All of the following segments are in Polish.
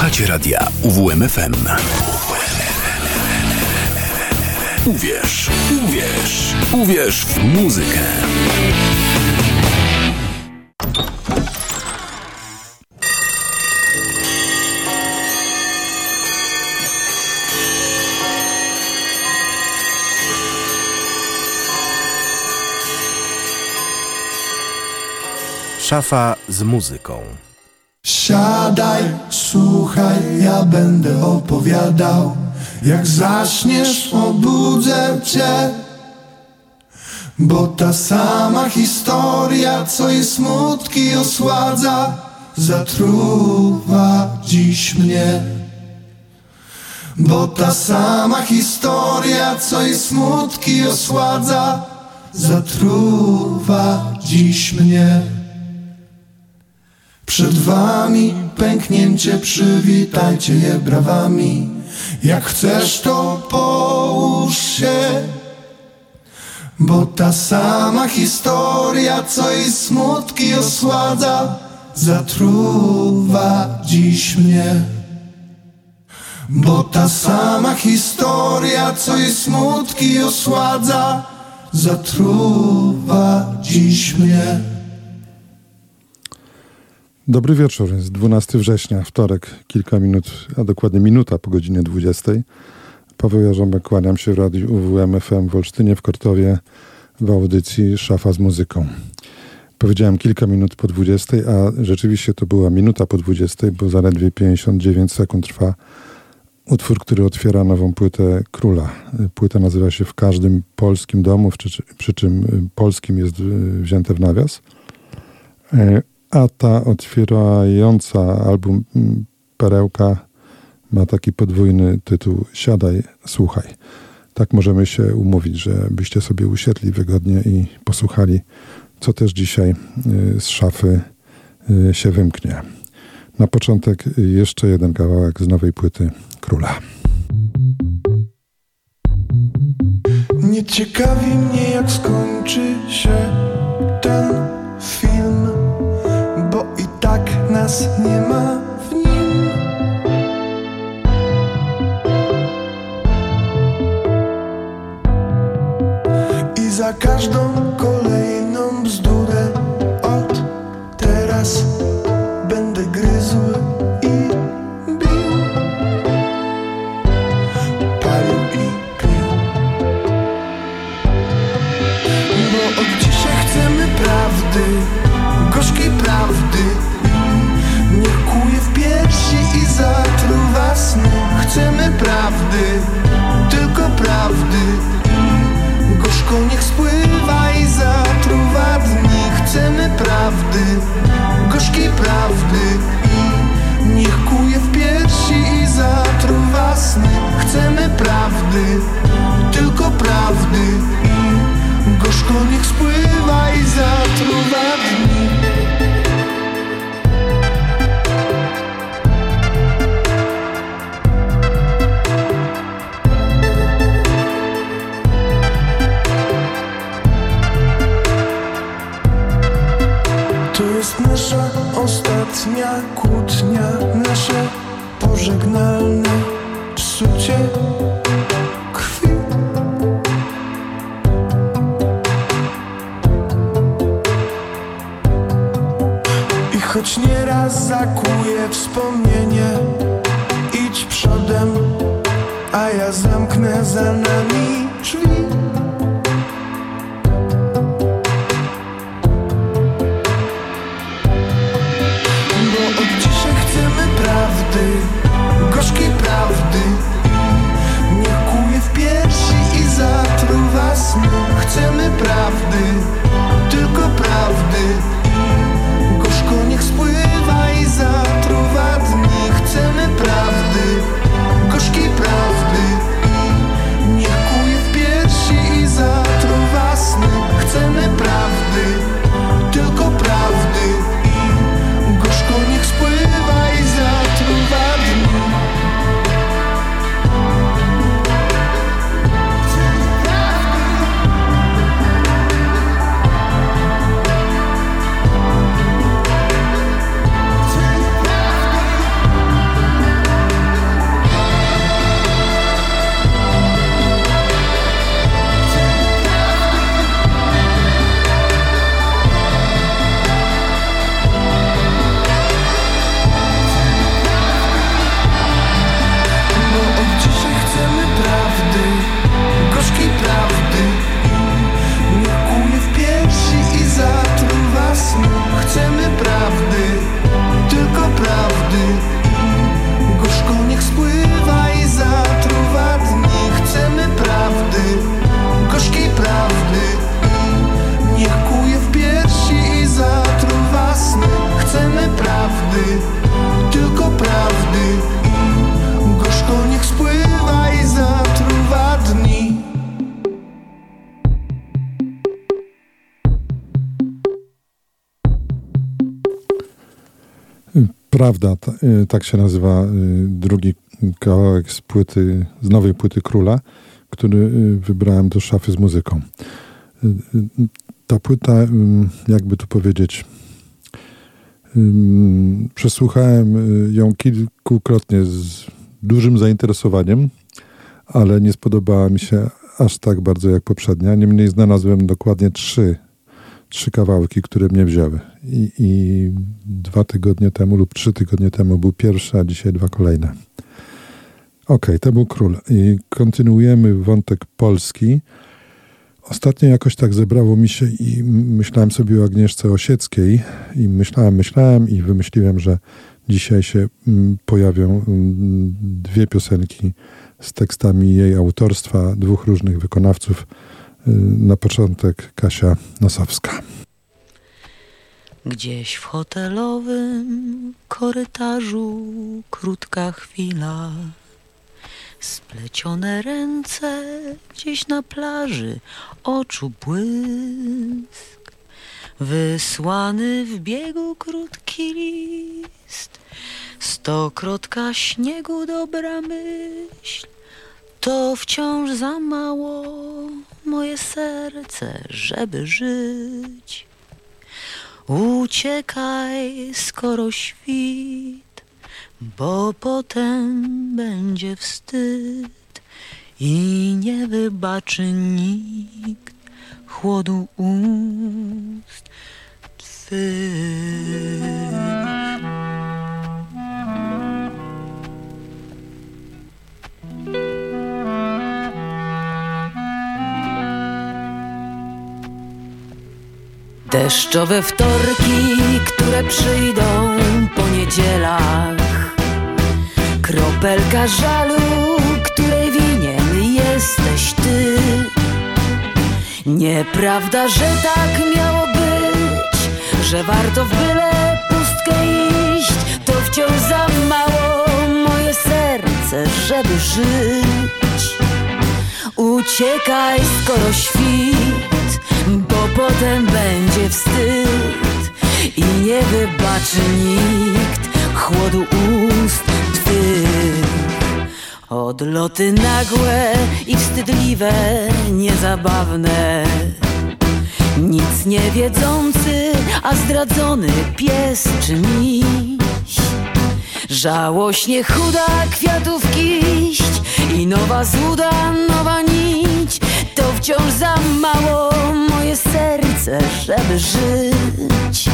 Słuchacie radia UWMFM. Uwierz, uwierz, uwierz w muzykę. Szafa z muzyką. Siadaj, słuchaj, ja będę opowiadał. Jak zaśniesz, obudzę cię. Bo ta sama historia, co i smutki osładza, zatruwa dziś mnie. Bo ta sama historia, co i smutki osładza, zatruwa dziś mnie. Przed wami pęknięcie, przywitajcie je brawami. Jak chcesz, to połóż się. Bo ta sama historia, co i smutki osładza, zatruwa dziś mnie. Bo ta sama historia, co i smutki osładza, zatruwa dziś mnie. Dobry wieczór, jest 12 września, wtorek, kilka minut, a dokładnie minuta po godzinie 20. Paweł Jarząbek, kłaniam się w radiu UWM FM w Olsztynie w Kortowie w audycji Szafa z muzyką. Powiedziałem kilka minut po 20, a rzeczywiście to była minuta po 20, bo zaledwie 59 sekund trwa utwór, który otwiera nową płytę Króla. Płyta nazywa się W każdym polskim domu, przy, czym polskim jest wzięte w nawias. A ta otwierająca album Perełka ma taki podwójny tytuł Siadaj, słuchaj. Tak możemy się umówić, żebyście sobie usiedli wygodnie i posłuchali, co też dzisiaj z szafy się wymknie. Na początek jeszcze jeden kawałek z nowej płyty Króla. Nie ciekawi mnie, jak skończy się ten nas nie ma w nim. I za każdą kolejną bzdurę od teraz Chcemy prawdy, tylko prawdy. Gorzko niech spływa i zatruwa dni. Chcemy prawdy, gorzkiej prawdy. Niech kuje w piersi i zatruwa sny. Chcemy prawdy, tylko prawdy. Gorzko niech spływa i zatruwa dni nasza ostatnia kłótnia Nasze pożegnalne psucie krwi. I choć nieraz zakuje wspomnienie Idź przodem, a ja zamknę za nami Prawda, y, tak się nazywa y, drugi kawałek z płyty, z nowej płyty Króla, który y, wybrałem do szafy z muzyką. Ta płyta, jakby tu powiedzieć, przesłuchałem ją kilkukrotnie z dużym zainteresowaniem, ale nie spodobała mi się aż tak bardzo jak poprzednia. Niemniej znalazłem dokładnie trzy trzy kawałki, które mnie wzięły. I, I, dwa tygodnie temu lub trzy tygodnie temu był pierwszy, a dzisiaj dwa kolejne. Ok, to był król. I kontynuujemy wątek polski. Ostatnio jakoś tak zebrało mi się i myślałem sobie o Agnieszce Osieckiej i myślałem, myślałem i wymyśliłem, że dzisiaj się pojawią dwie piosenki z tekstami jej autorstwa, dwóch różnych wykonawców. Y, na początek Kasia Nosowska. Gdzieś w hotelowym korytarzu krótka chwila. Splecione ręce gdzieś na plaży, oczu błysk. Wysłany w biegu krótki list, stokrotka śniegu dobra myśl, to wciąż za mało moje serce, żeby żyć. Uciekaj, skoro świt, bo potem będzie wstyd i nie wybaczy nikt chłodu ust twych. Deszczowe wtorki, które przyjdą po niedzielach. Kropelka żalu, której winien jesteś ty. Nieprawda, że tak miało być Że warto w byle pustkę iść. To wciąż za mało moje serce, żeby żyć. Uciekaj, skoro świt potem będzie wstyd i nie wybaczy nikt chłodu ust twych. Odloty nagłe i wstydliwe, niezabawne. Nic nie wiedzący, a zdradzony pies czy miś. Żałośnie chuda kwiatów kiść i nowa złuda, nowa nić. To wciąż za mało moje serce, żeby żyć.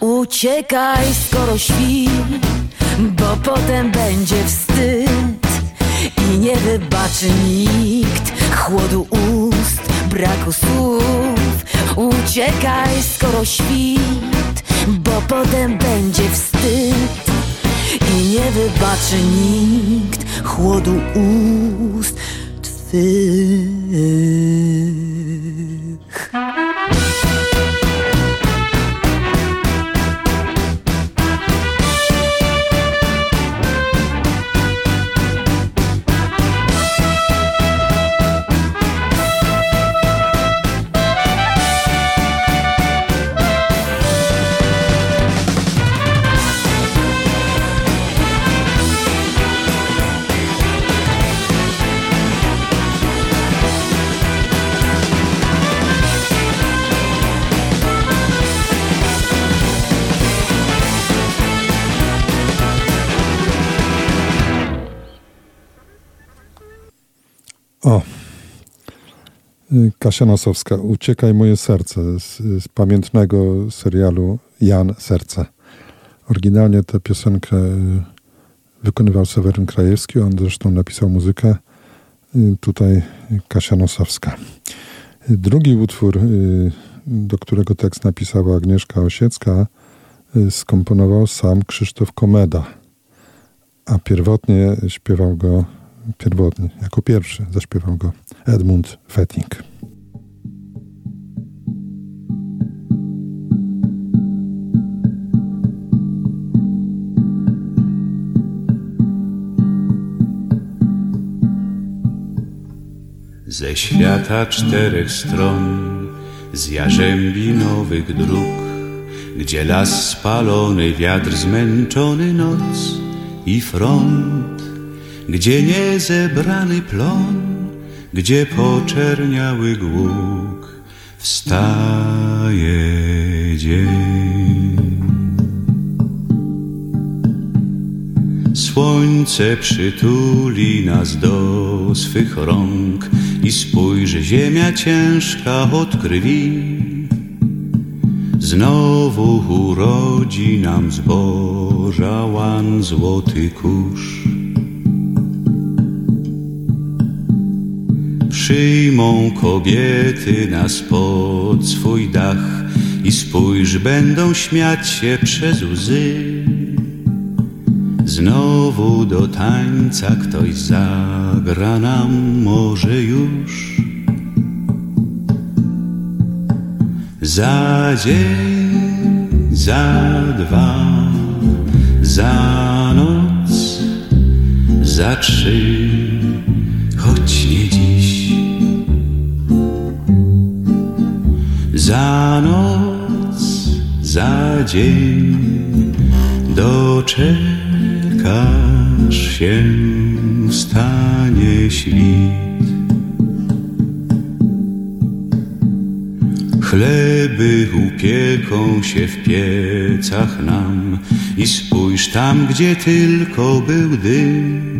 Uciekaj skoro świt, bo potem będzie wstyd. I nie wybaczy nikt chłodu ust, braku słów. Uciekaj skoro świt, bo potem będzie wstyd. I nie wybaczy nikt chłodu ust twych O. Kasia Nosowska, Uciekaj moje serce z, z pamiętnego serialu Jan Serce. Oryginalnie tę piosenkę y, wykonywał Seweryn Krajewski, on zresztą napisał muzykę. Y, tutaj Kasia Nosowska. Drugi utwór, y, do którego tekst napisała Agnieszka Osiecka, skomponował sam Krzysztof Komeda, a pierwotnie śpiewał go pierwotny, jako pierwszy zaśpiewał go Edmund Fetting. Ze świata czterech stron, z jarzębi nowych dróg, Gdzie las spalony, wiatr zmęczony, noc i front, gdzie niezebrany plon, gdzie poczerniały głuk, wstaje dzień. Słońce przytuli nas do swych rąk i spójrz, ziemia ciężka od krwi. Znowu urodzi nam zboża łan złoty kurz. Przyjmą kobiety nas pod swój dach i spójrz, będą śmiać się przez łzy. Znowu do tańca ktoś zagra nam może już. Za dzień, za dwa, za noc, za trzy, choć nie Za noc, za dzień, doczekasz się, stanie świt. Chleby upieką się w piecach nam i spójrz tam, gdzie tylko był dym.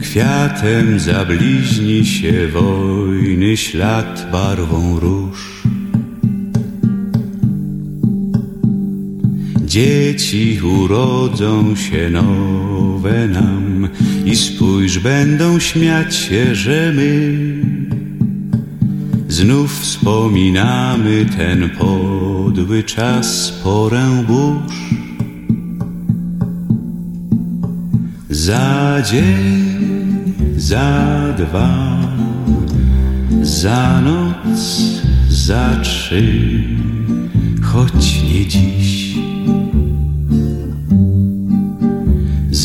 Kwiatem zabliźni się wojny ślad barwą róż. Dzieci urodzą się nowe nam i spójrz, będą śmiać się, że my Znów wspominamy ten podły czas, porę burz. Za dzień, za dwa, za noc, za trzy, choć nie dziś.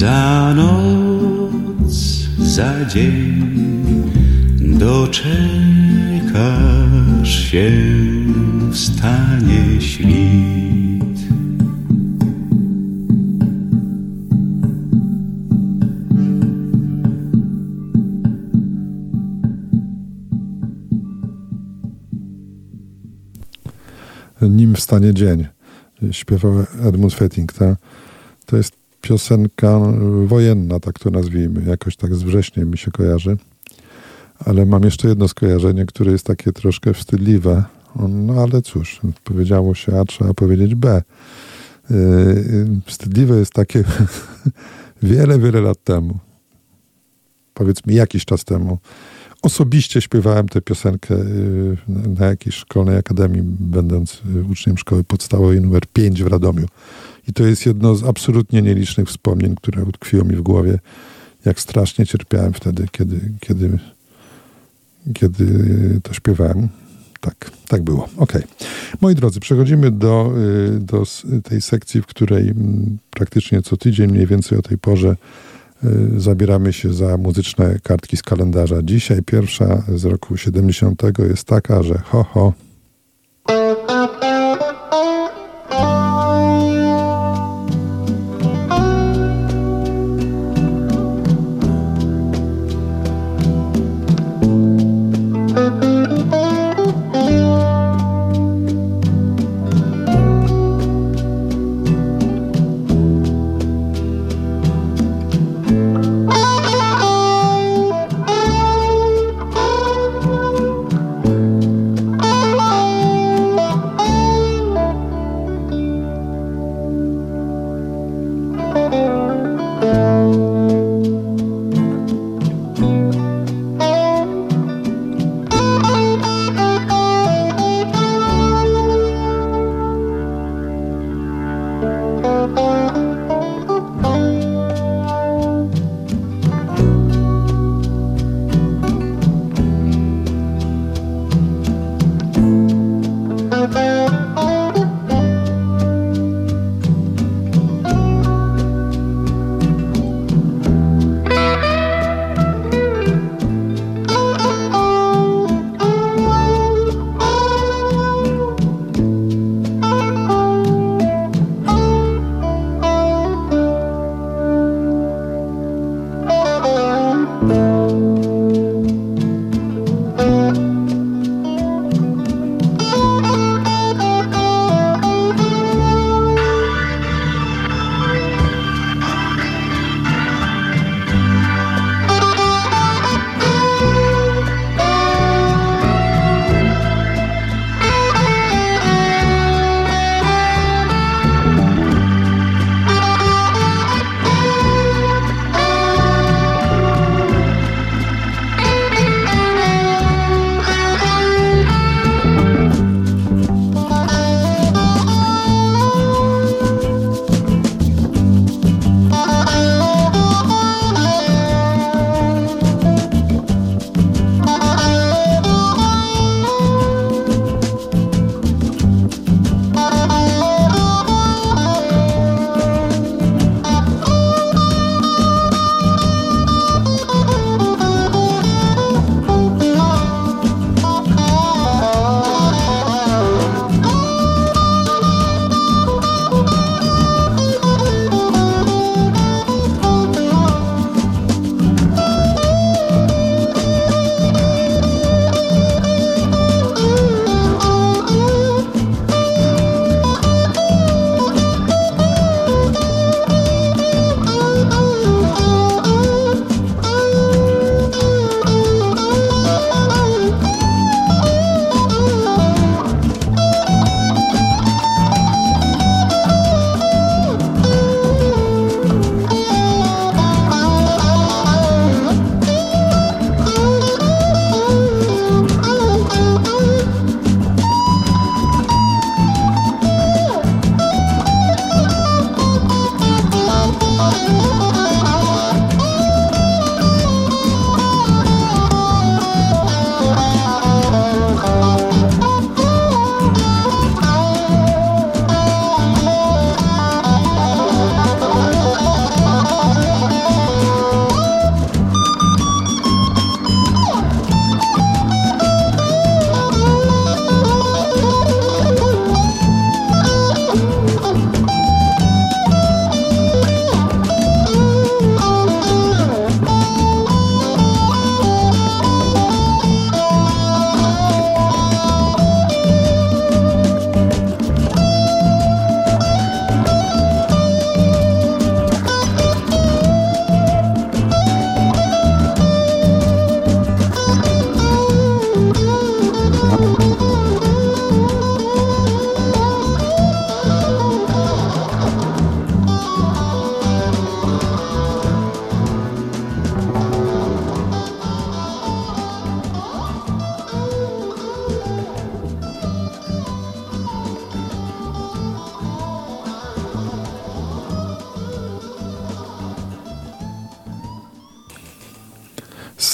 Za noc, za dzień, doczekasz się, wstanie świt. Nim wstanie dzień, śpiewał Edmund Fetting. Ta, to jest piosenka wojenna, tak to nazwijmy. Jakoś tak z wrześniem mi się kojarzy. Ale mam jeszcze jedno skojarzenie, które jest takie troszkę wstydliwe. No ale cóż, powiedziało się A, trzeba powiedzieć B. Yy, wstydliwe jest takie wiele, wiele lat temu. Powiedzmy jakiś czas temu. Osobiście śpiewałem tę piosenkę na jakiejś szkolnej akademii, będąc uczniem szkoły podstawowej numer 5 w Radomiu. I to jest jedno z absolutnie nielicznych wspomnień, które utkwiło mi w głowie, jak strasznie cierpiałem wtedy, kiedy, kiedy kiedy to śpiewałem. Tak, tak było. Ok. Moi drodzy, przechodzimy do, do tej sekcji, w której praktycznie co tydzień, mniej więcej o tej porze, zabieramy się za muzyczne kartki z kalendarza. Dzisiaj pierwsza z roku 70 jest taka, że ho, ho.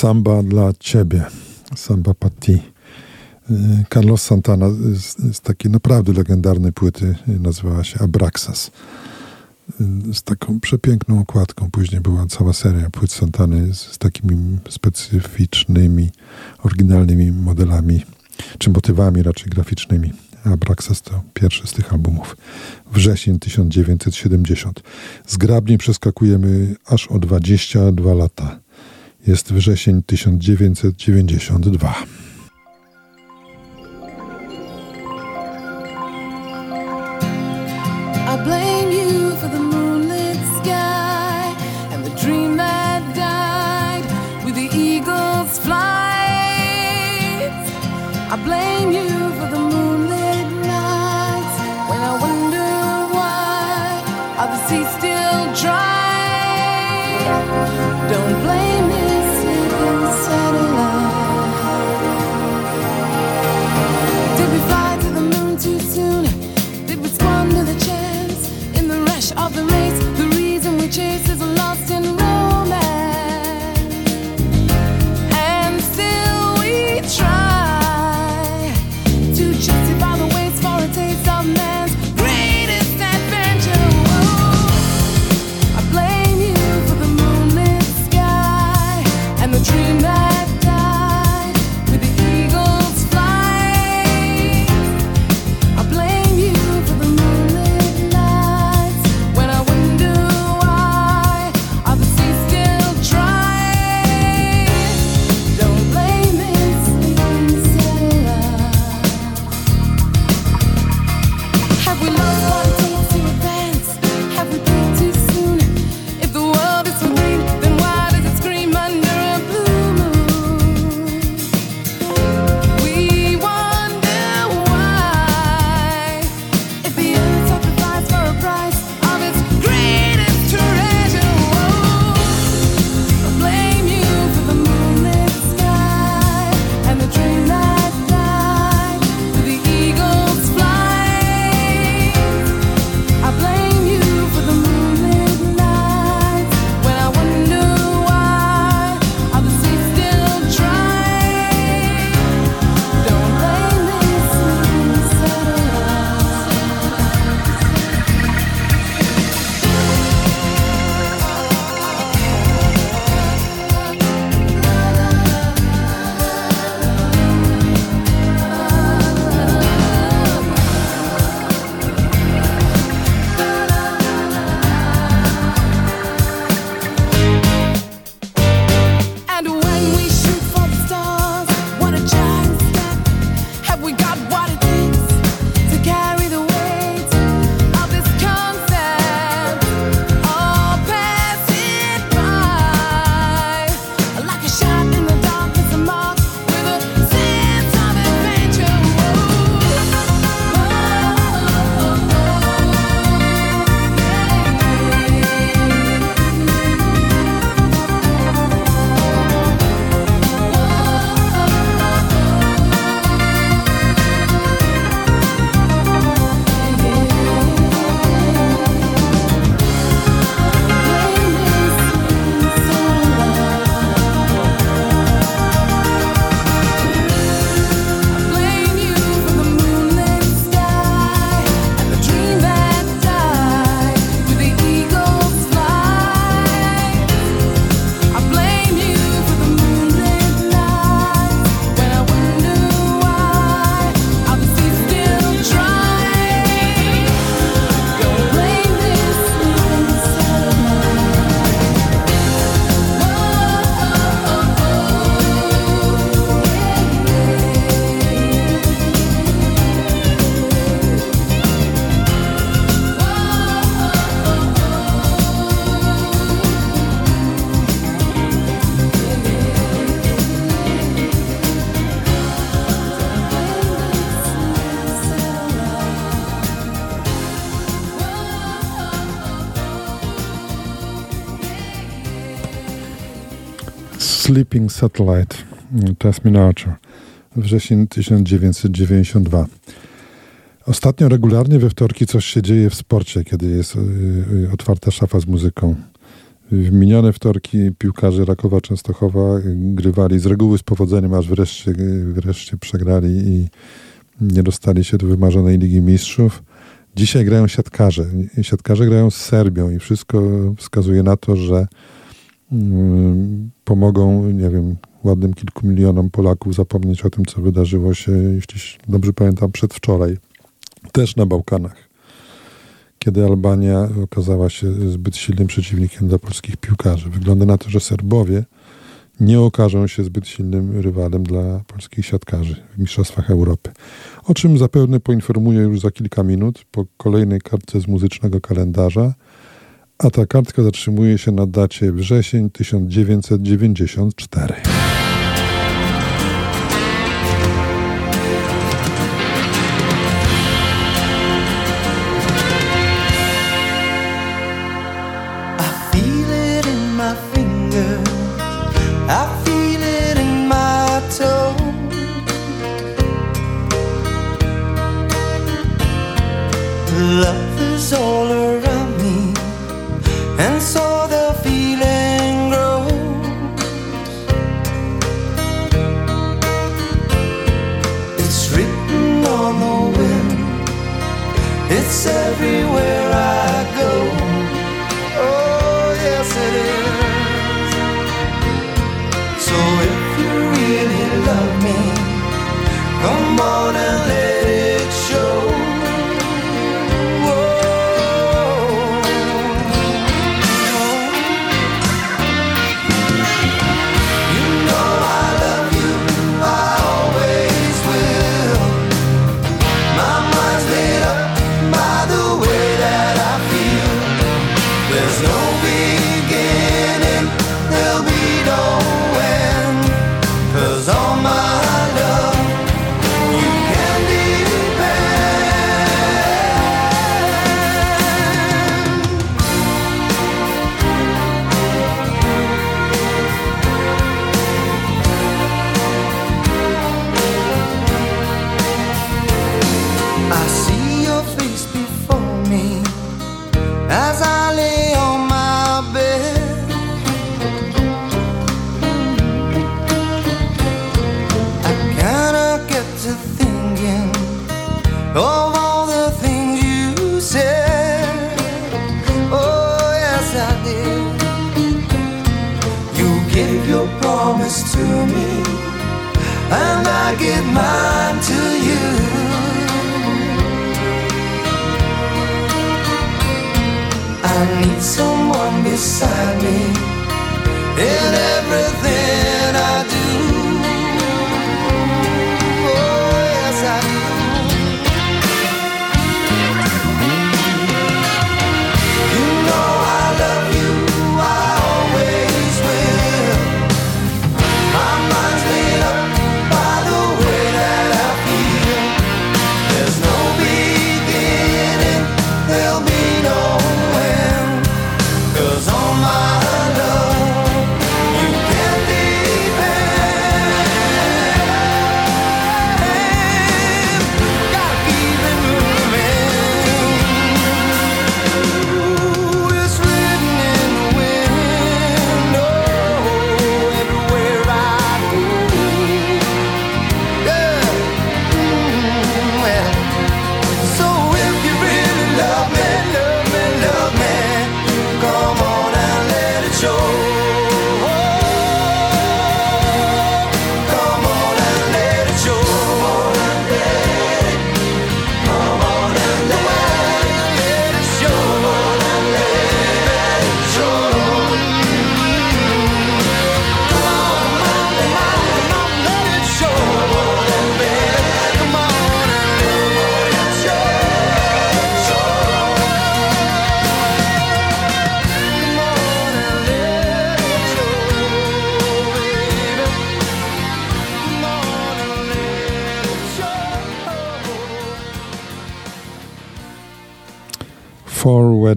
Samba dla Ciebie, Samba Patti. Y, Carlos Santana z, z takiej naprawdę legendarnej płyty y, nazywała się Abraxas. Y, z taką przepiękną okładką. Później była cała seria płyt Santany z, z takimi specyficznymi, oryginalnymi modelami, czy motywami raczej graficznymi. Abraxas to pierwszy z tych albumów. Wrzesień 1970. Zgrabnie przeskakujemy aż o 22 lata. Jest wrzesień 1992. Shipping Satellite mm, Terminator, wrzesień 1992. Ostatnio regularnie we wtorki coś się dzieje w sporcie, kiedy jest y, y, otwarta szafa z muzyką. W minione wtorki piłkarze Rakowa Częstochowa y, grywali z reguły z powodzeniem, aż wreszcie, wreszcie przegrali i nie dostali się do wymarzonej Ligi Mistrzów. Dzisiaj grają siatkarze. Siatkarze grają z Serbią i wszystko wskazuje na to, że pomogą, nie wiem, ładnym kilku milionom Polaków zapomnieć o tym, co wydarzyło się, jeśli dobrze pamiętam, przedwczoraj, też na Bałkanach, kiedy Albania okazała się zbyt silnym przeciwnikiem dla polskich piłkarzy. Wygląda na to, że Serbowie nie okażą się zbyt silnym rywalem dla polskich siatkarzy w Mistrzostwach Europy. O czym zapewne poinformuję już za kilka minut po kolejnej kartce z muzycznego kalendarza, a ta kartka zatrzymuje się na dacie wrzesień 1994.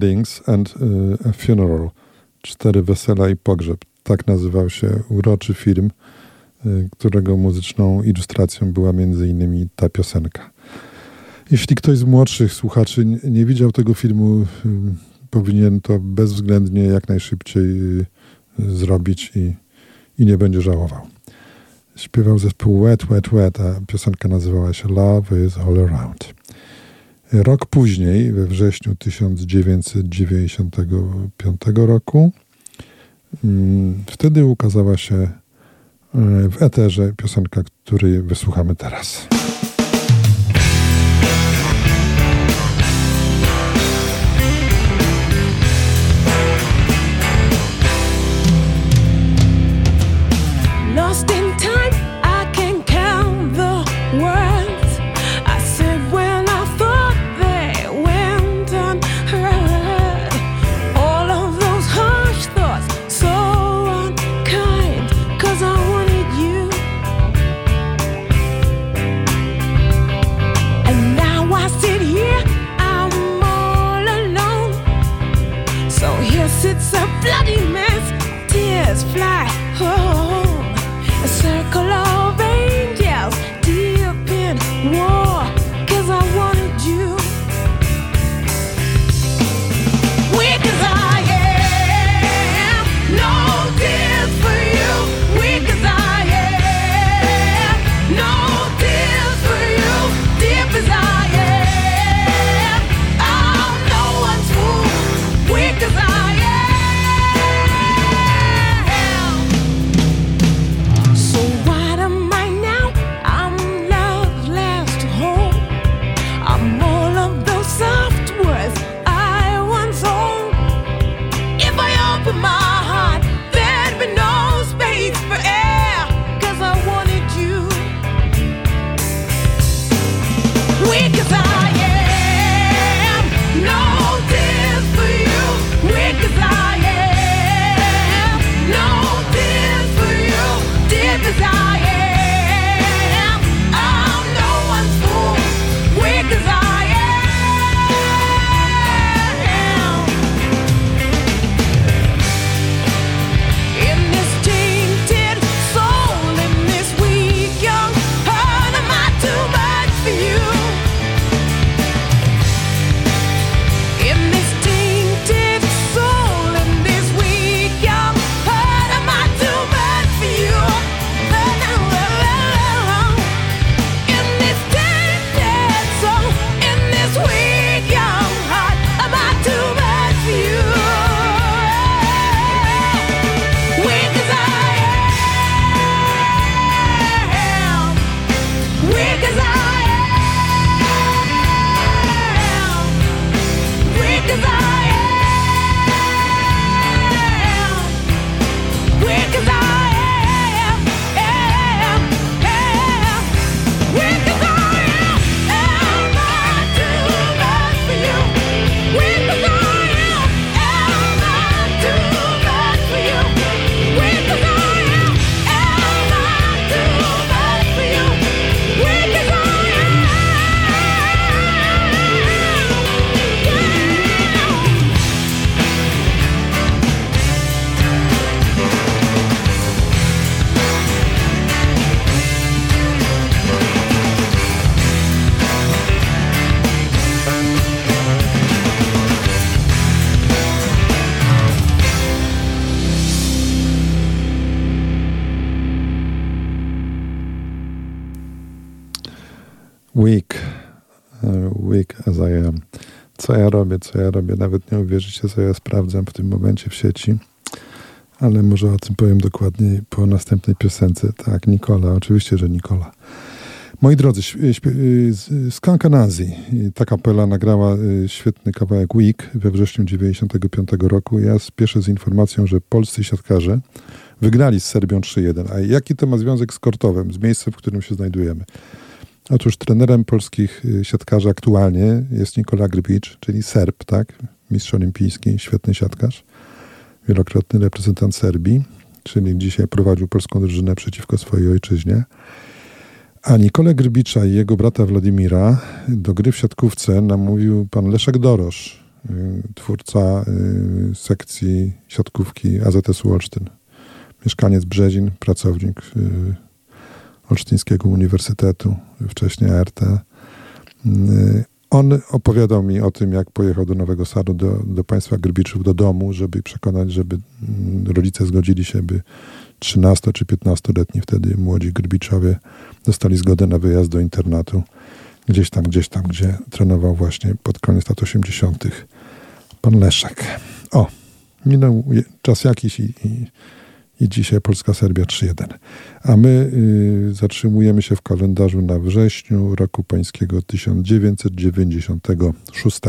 Weddings and y, a Funeral. Cztery wesela i pogrzeb. Tak nazywał się uroczy film, y, którego muzyczną ilustracją była między innymi ta piosenka. Jeśli ktoś z młodszych słuchaczy nie widział tego filmu, y, powinien to bezwzględnie jak najszybciej zrobić i, i nie będzie żałował. Śpiewał zespół Wet, Wet, Wet, a piosenka nazywała się Love is All Around. Rok później, we wrześniu 1995 roku, mm, wtedy ukazała się e, w eterze piosenka, której wysłuchamy teraz. co ja robię, co ja robię. Nawet nie uwierzycie, co ja sprawdzam w tym momencie w sieci. Ale może o tym powiem dokładniej po następnej piosence. Tak, Nikola, oczywiście, że Nikola. Moi drodzy, Skankanazji, ta kapela nagrała y, świetny kawałek Week we wrześniu 1995 roku. Ja spieszę z informacją, że polscy siatkarze wygrali z Serbią 3-1. A jaki to ma związek z Kortowem, z miejscem, w którym się znajdujemy? Otóż trenerem polskich y, siatkarzy aktualnie jest Nikola Grbicz, czyli Serb, tak? Mistrz olimpijski, świetny siatkarz, wielokrotny reprezentant Serbii, czyli dzisiaj prowadził polską drużynę przeciwko swojej ojczyźnie. A Nikolę Grbicza i jego brata Władimira do gry w siatkówce namówił pan Leszek Dorosz, y, twórca y, sekcji siatkówki AZS-u Olsztyn. Mieszkaniec Brzezin, pracownik Olsztyńskiego Uniwersytetu, wcześniej ART. On opowiadał mi o tym, jak pojechał do Nowego Sadu, do, do państwa Grbiczów, do domu, żeby przekonać, żeby mm, rodzice zgodzili się, by 13 czy 15-letni wtedy młodzi Grbiczowie dostali zgodę na wyjazd do internatu gdzieś tam, gdzieś tam, gdzie trenował właśnie pod koniec lat 80. pan Leszek. O, minął czas jakiś i, i i dzisiaj Polska-Serbia 3-1. A my y, zatrzymujemy się w kalendarzu na wrześniu roku pańskiego 1996.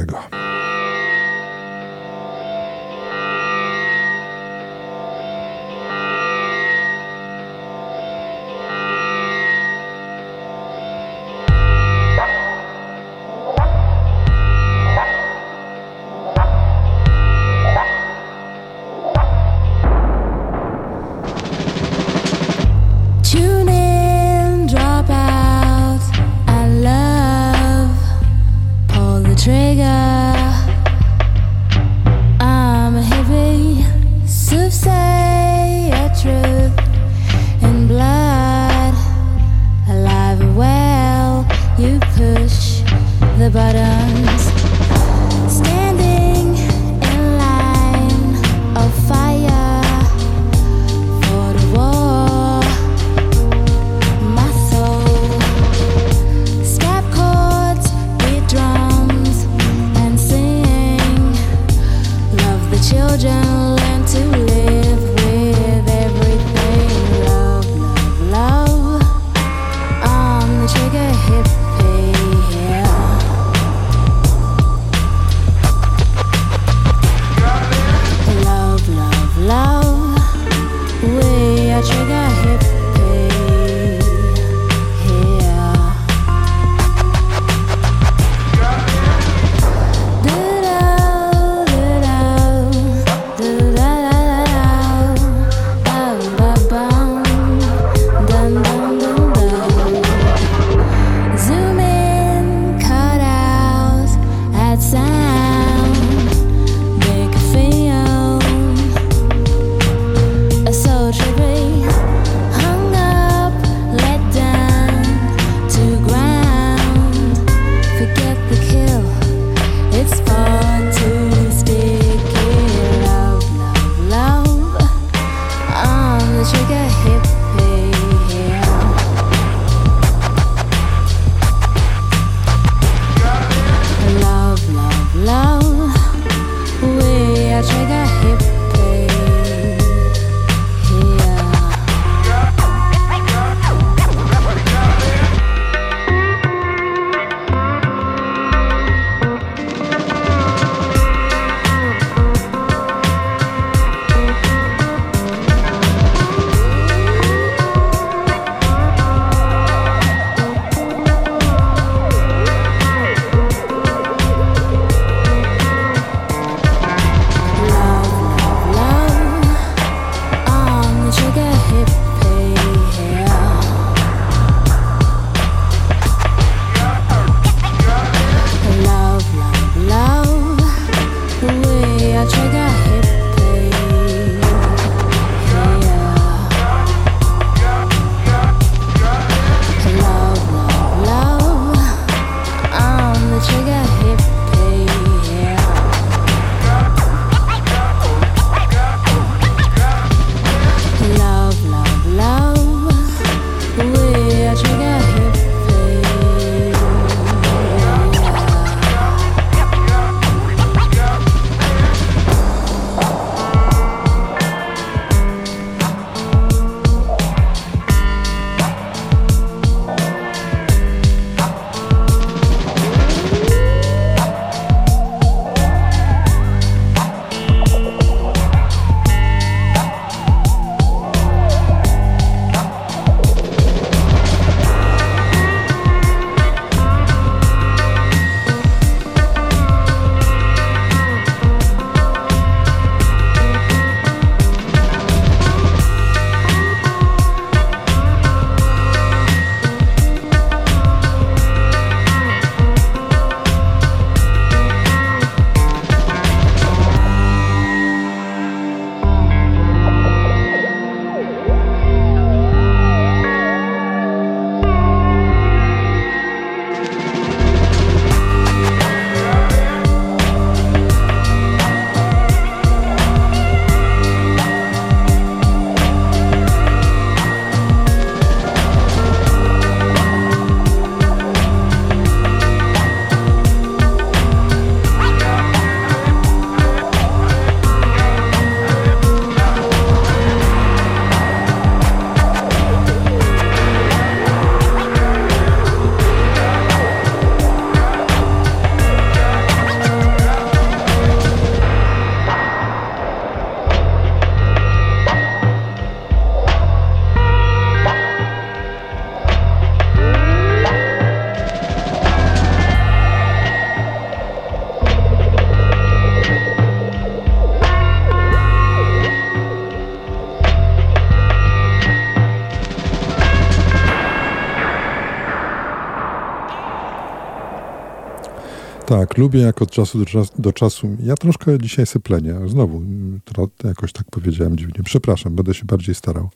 Tak, lubię jak od czasu do, czas, do czasu. Ja troszkę dzisiaj syplenię. Znowu, mm, jakoś tak powiedziałem dziwnie. Przepraszam, będę się bardziej starał.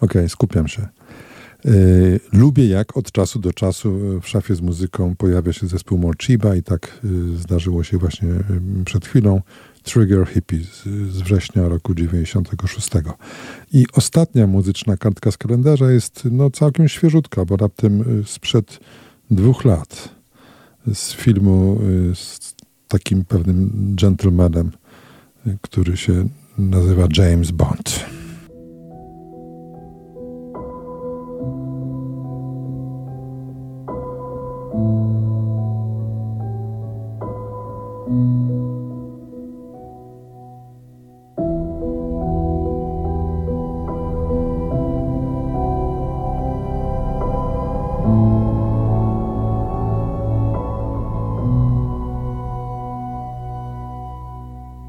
Okej, skupiam się. Yy, lubię jak od czasu do czasu w szafie z muzyką pojawia się zespół Morchiba i tak yy, zdarzyło się właśnie yy, przed chwilą. Trigger Hippie z, z września roku 96. I ostatnia muzyczna kartka z kalendarza jest no, całkiem świeżutka, bo raptem y, sprzed dwóch lat z filmu y, z takim pewnym gentlemanem, y, który się nazywa James Bond.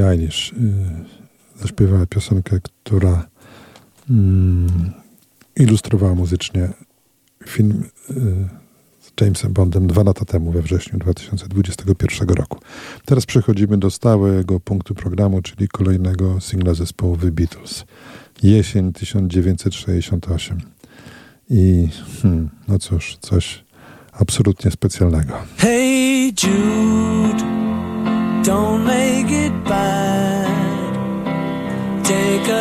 Billie Eilish y, zaśpiewała piosenkę, która mm, ilustrowała muzycznie film y, z Jamesem Bondem dwa lata temu, we wrześniu 2021 roku. Teraz przechodzimy do stałego punktu programu, czyli kolejnego singla zespołu The Beatles. Jesień 1968. I hmm, no cóż, coś absolutnie specjalnego. Hey Jude.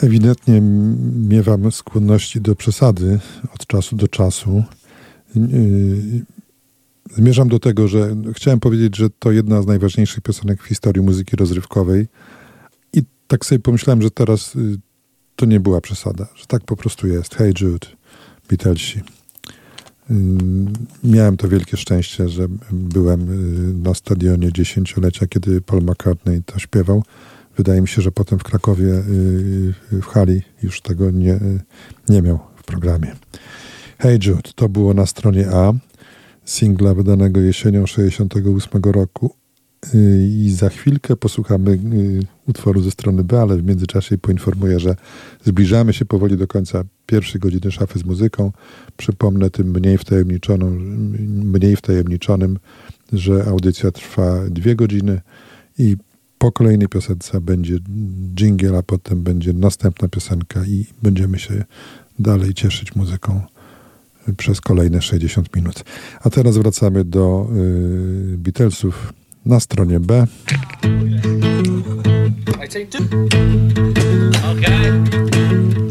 Ewidentnie miewam skłonności do przesady od czasu do czasu. Y, Zmierzam do tego, że chciałem powiedzieć, że to jedna z najważniejszych piosenek w historii muzyki rozrywkowej. I tak sobie pomyślałem, że teraz y, to nie była przesada, że tak po prostu jest. Hey Jude, Beatlesi. Ym, Miałem to wielkie szczęście, że byłem y, na stadionie dziesięciolecia, kiedy Paul McCartney to śpiewał. Wydaje mi się, że potem w Krakowie y, w hali już tego nie, y, nie miał w programie. Hey Jude, to było na stronie A singla wydanego jesienią 68 roku. Y, I za chwilkę posłuchamy y, utworu ze strony B, ale w międzyczasie poinformuję, że zbliżamy się powoli do końca pierwszej godziny szafy z muzyką. Przypomnę tym mniej wtajemniczoną, mniej wtajemniczonym, że audycja trwa dwie godziny i po kolejnej piosence będzie jingle, a potem będzie następna piosenka i będziemy się dalej cieszyć muzyką przez kolejne 60 minut. A teraz wracamy do y, Beatlesów na stronie B. Okay.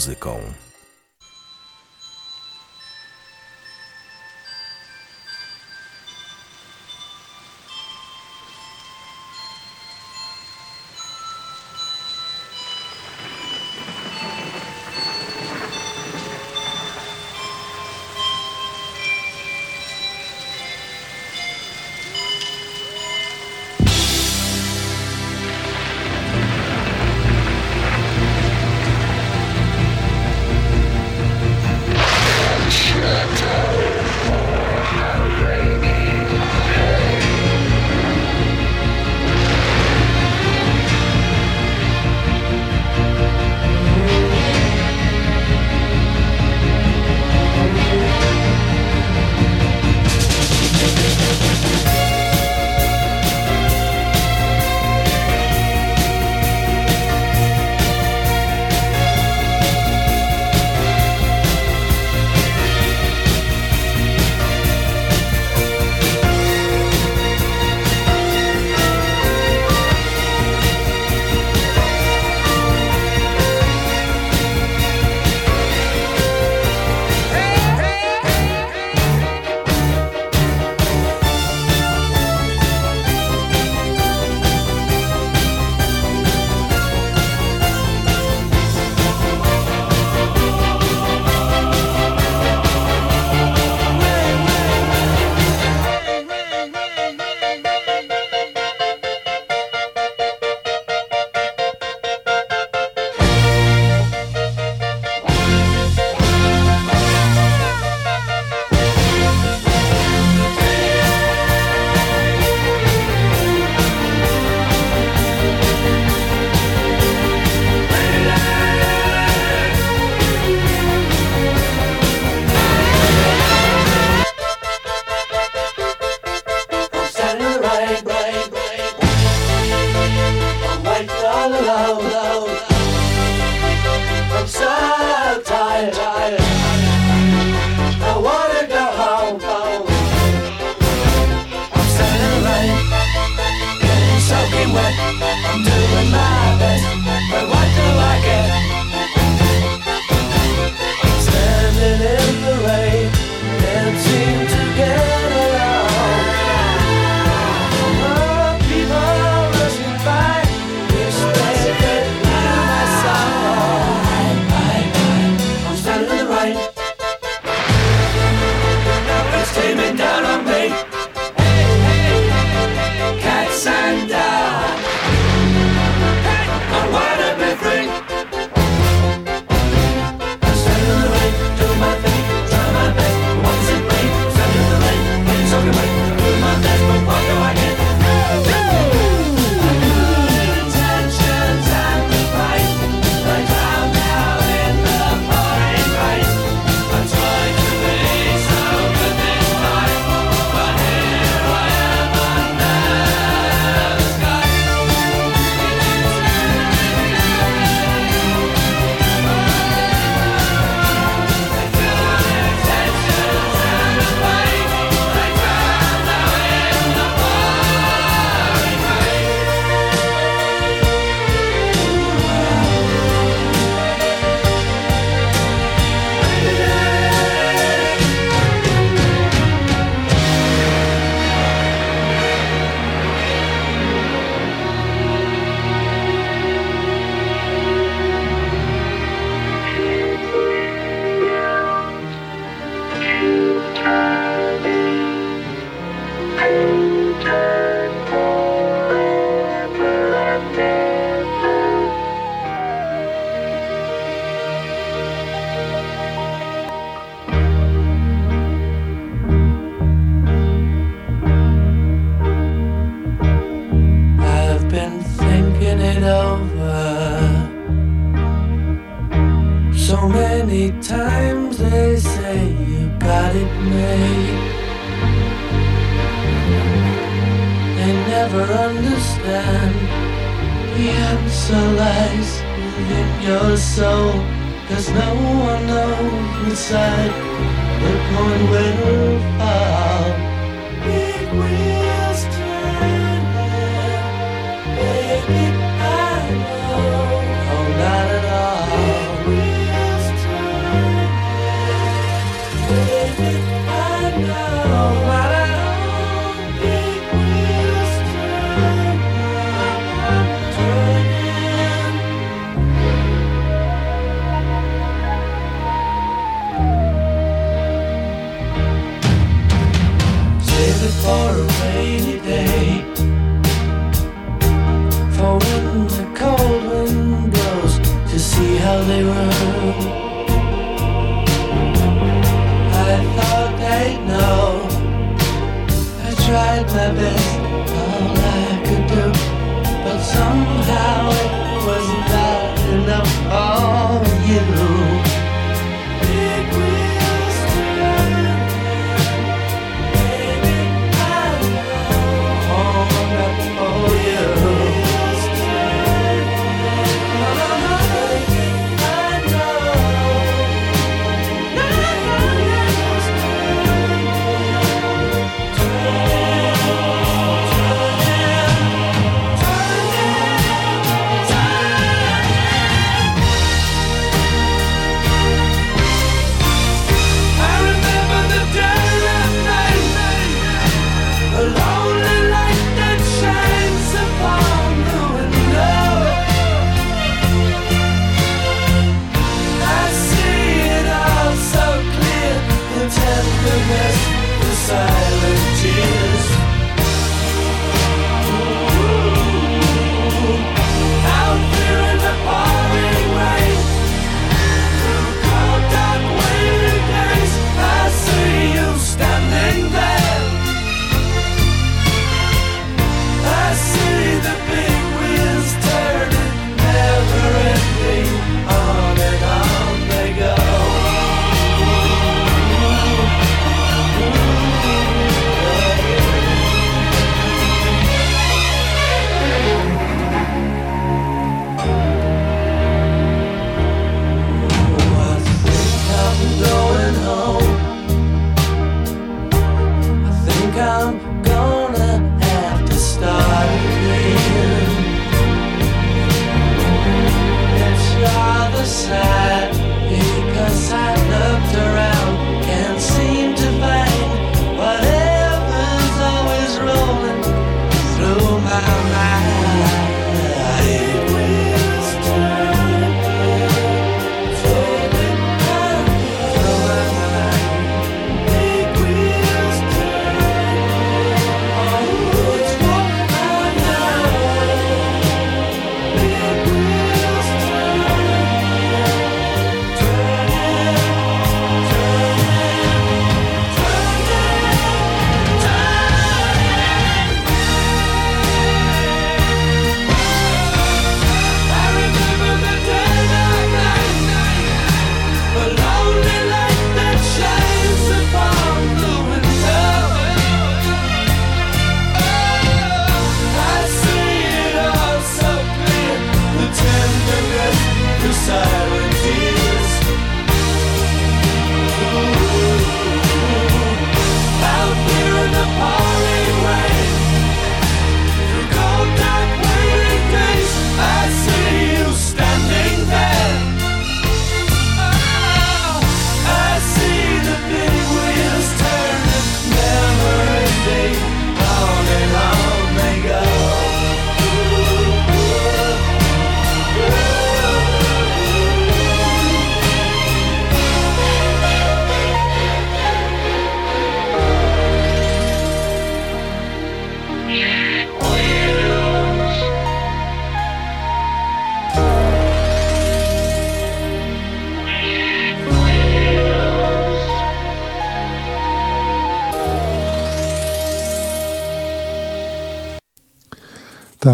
Muzyką.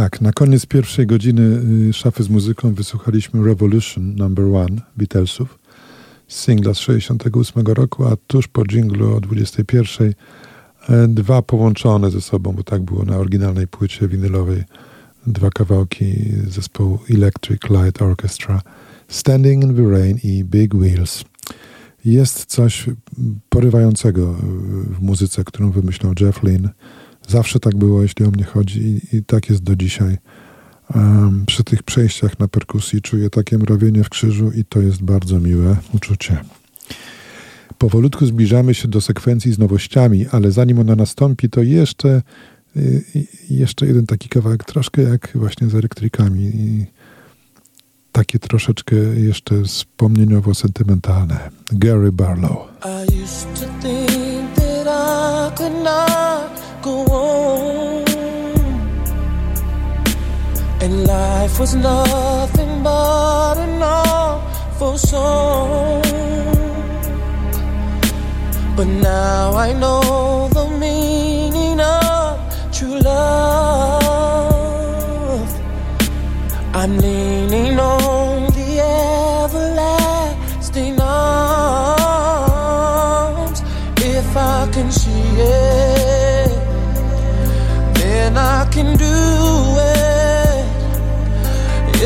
Tak, na koniec pierwszej godziny y, szafy z muzyką wysłuchaliśmy Revolution Number One Beatlesów. singla z 68 roku, a tuż po dżinglu o 21 e, dwa połączone ze sobą, bo tak było na oryginalnej płycie winylowej, dwa kawałki zespołu Electric Light Orchestra, Standing in the Rain i Big Wheels. Jest coś porywającego w muzyce, którą wymyślał Jeff Lynne. Zawsze tak było, jeśli o mnie chodzi i, i tak jest do dzisiaj. Um, przy tych przejściach na perkusji czuję takie mrowienie w krzyżu i to jest bardzo miłe uczucie. Powolutku zbliżamy się do sekwencji z nowościami, ale zanim ona nastąpi, to jeszcze, y, jeszcze jeden taki kawałek, troszkę jak właśnie z elektrykami. I takie troszeczkę jeszcze wspomnieniowo sentymentalne. Gary Barlow. I used to think that I could not go on. And life was nothing but an awful song. But now I know the meaning of true love. I'm leaning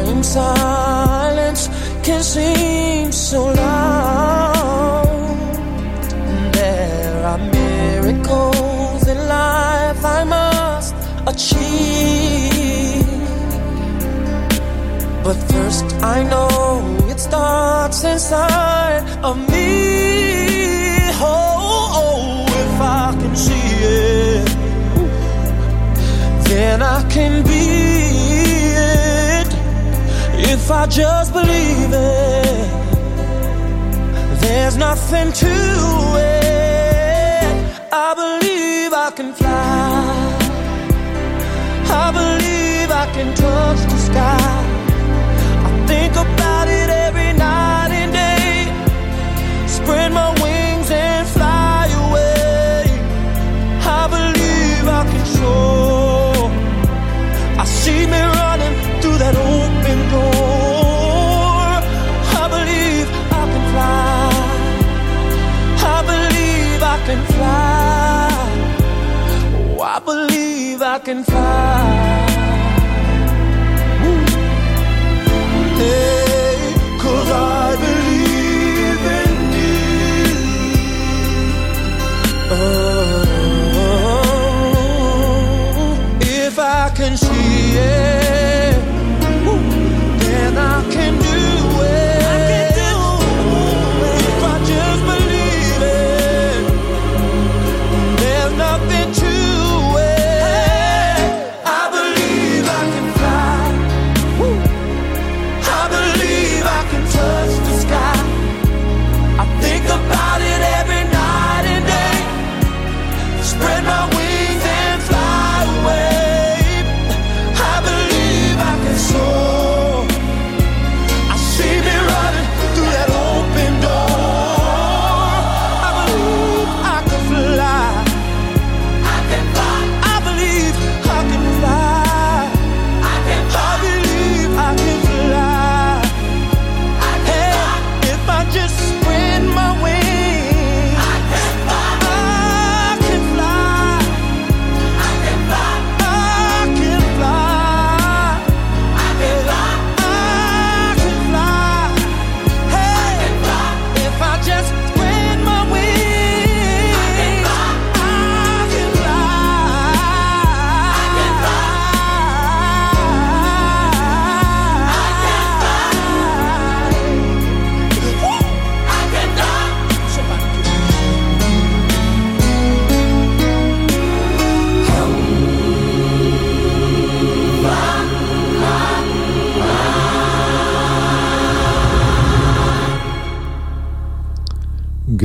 Sometimes silence can seem so loud. There are miracles in life I must achieve. But first, I know it starts inside of me. Oh, oh, if I can see it, then I can be. If I just believe it, there's nothing to it. I believe I can can fly.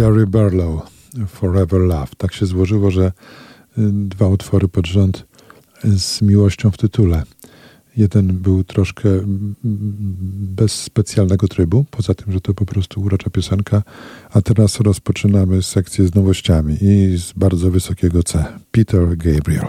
Gary Barlow, Forever Love. Tak się złożyło, że y, dwa utwory pod rząd z miłością w tytule. Jeden był troszkę bez specjalnego trybu, poza tym, że to po prostu urocza piosenka, a teraz rozpoczynamy sekcję z nowościami i z bardzo wysokiego C. Peter Gabriel.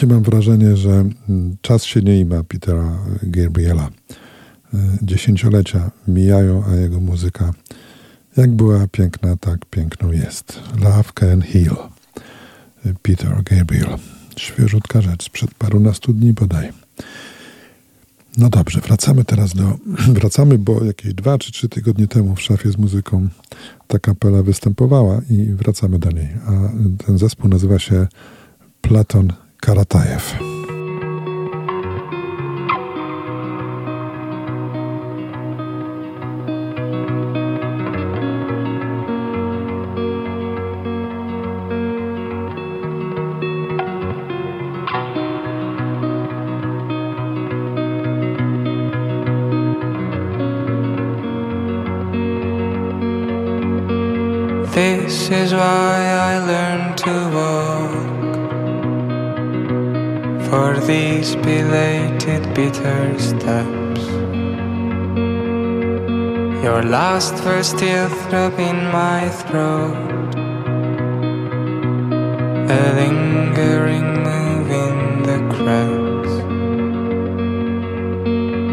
Takie mam wrażenie, że mm, czas się nie ima Petera Gabriela. Y, Dziesięciolecia mijają, a jego muzyka jak była piękna, tak piękną jest. Love Can Heal. Y, Peter Gabriel. Świeżutka rzecz, sprzed parunastu dni bodaj. No dobrze, wracamy teraz do. Wracamy, bo jakieś dwa czy trzy tygodnie temu w szafie z muzyką ta kapela występowała i wracamy do niej. A ten zespół nazywa się Platon Karatajew. Last still throb in my throat. A lingering move in the cracks.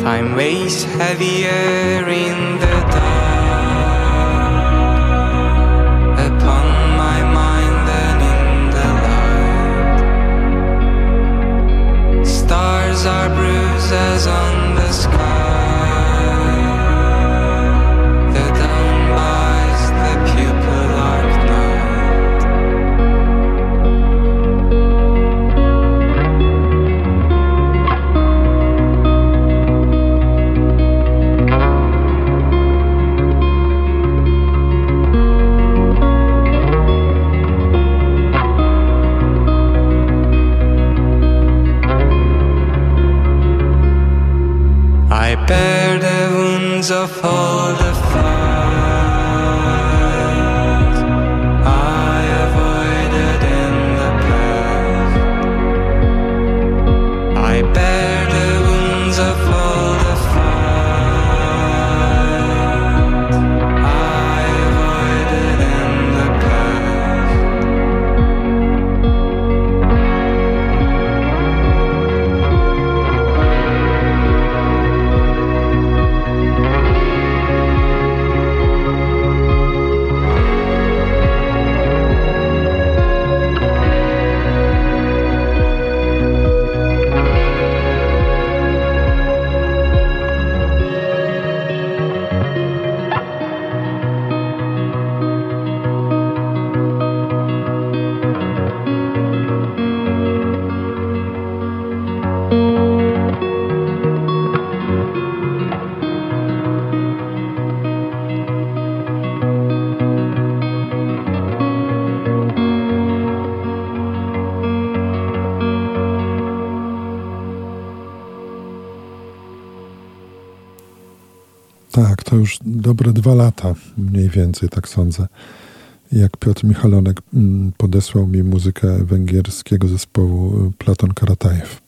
Time weighs heavier in the dark upon my mind than in the light. Stars are bruises on the sky. Tak, to już dobre dwa lata, mniej więcej, tak sądzę. Jak Piotr Michalonek mm, podesłał mi muzykę węgierskiego zespołu y, Platon Karatajew.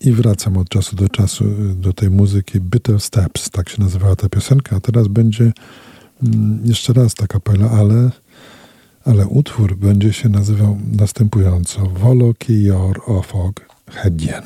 I wracam od czasu do czasu y, do tej muzyki Bitter Steps, tak się nazywała ta piosenka. A teraz będzie mm, jeszcze raz ta kapela, ale, ale utwór będzie się nazywał następująco Voloki Jor Ofog Hedjen.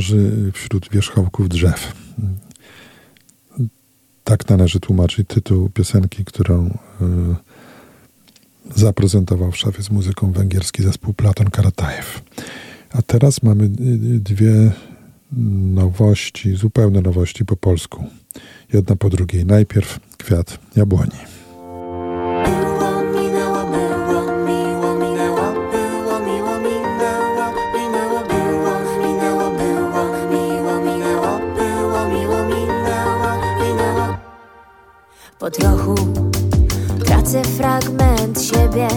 Krąży wśród wierzchołków drzew. Tak należy tłumaczyć tytuł piosenki, którą y, zaprezentował w szafie z muzyką węgierski zespół Platon Karatajew. A teraz mamy dwie nowości, zupełne nowości po polsku. Jedna po drugiej. Najpierw kwiat jabłoni. Po trochu tracę fragment siebie.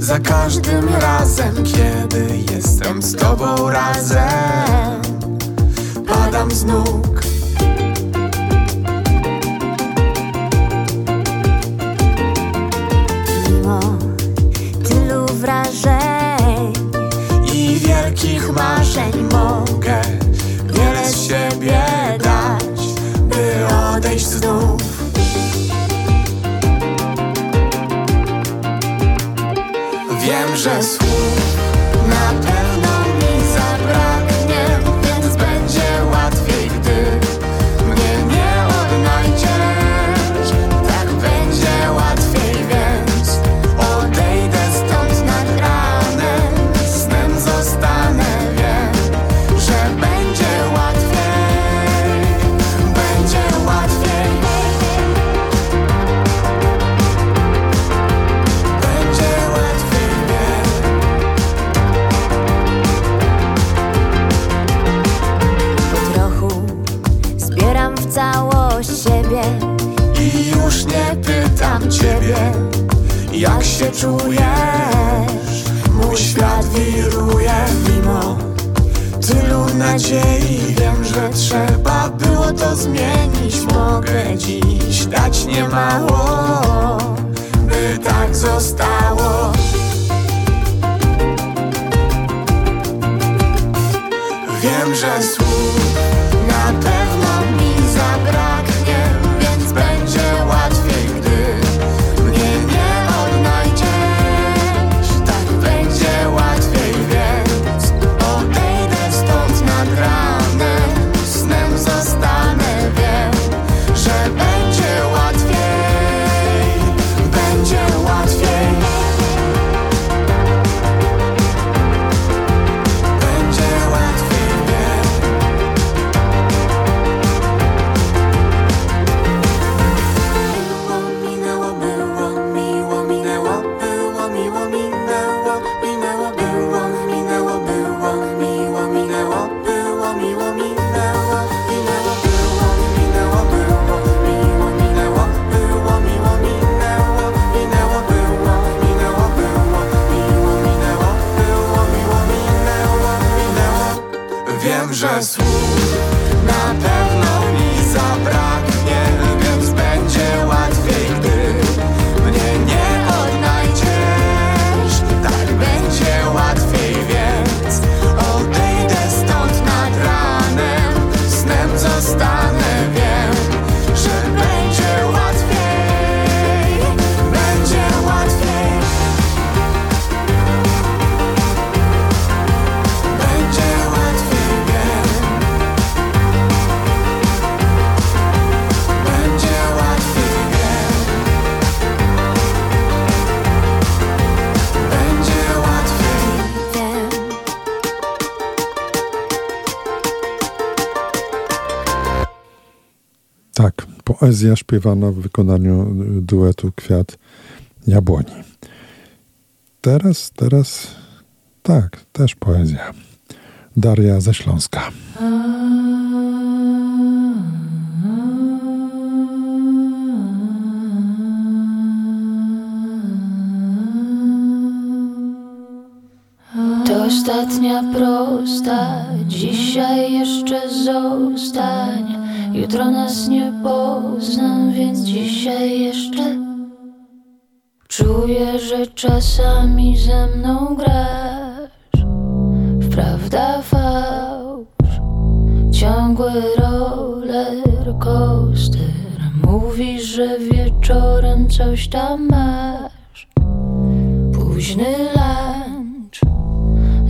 Za każdym razem, kiedy jestem z tobą razem Padam z nóg Mimo tylu wrażeń, i wielkich marzeń mogę Wiem, się czujesz. Mój świat wiruje mimo tylu nadziei. Wiem, że trzeba było to zmienić. Mogę dziś dać niemało, by tak zostało. Wiem, że słów poezja śpiewana w wykonaniu y, duetu Kwiat Jabłoni. Teraz, teraz, tak, też poezja. Daria ze Śląska. To ostatnia prosta, dzisiaj jeszcze zostań. Jutro nas nie poznam, więc dzisiaj jeszcze czuję, że czasami ze mną grasz. Wprawda fałsz, ciągły roller coaster. Mówisz, że wieczorem coś tam masz. Późny lunch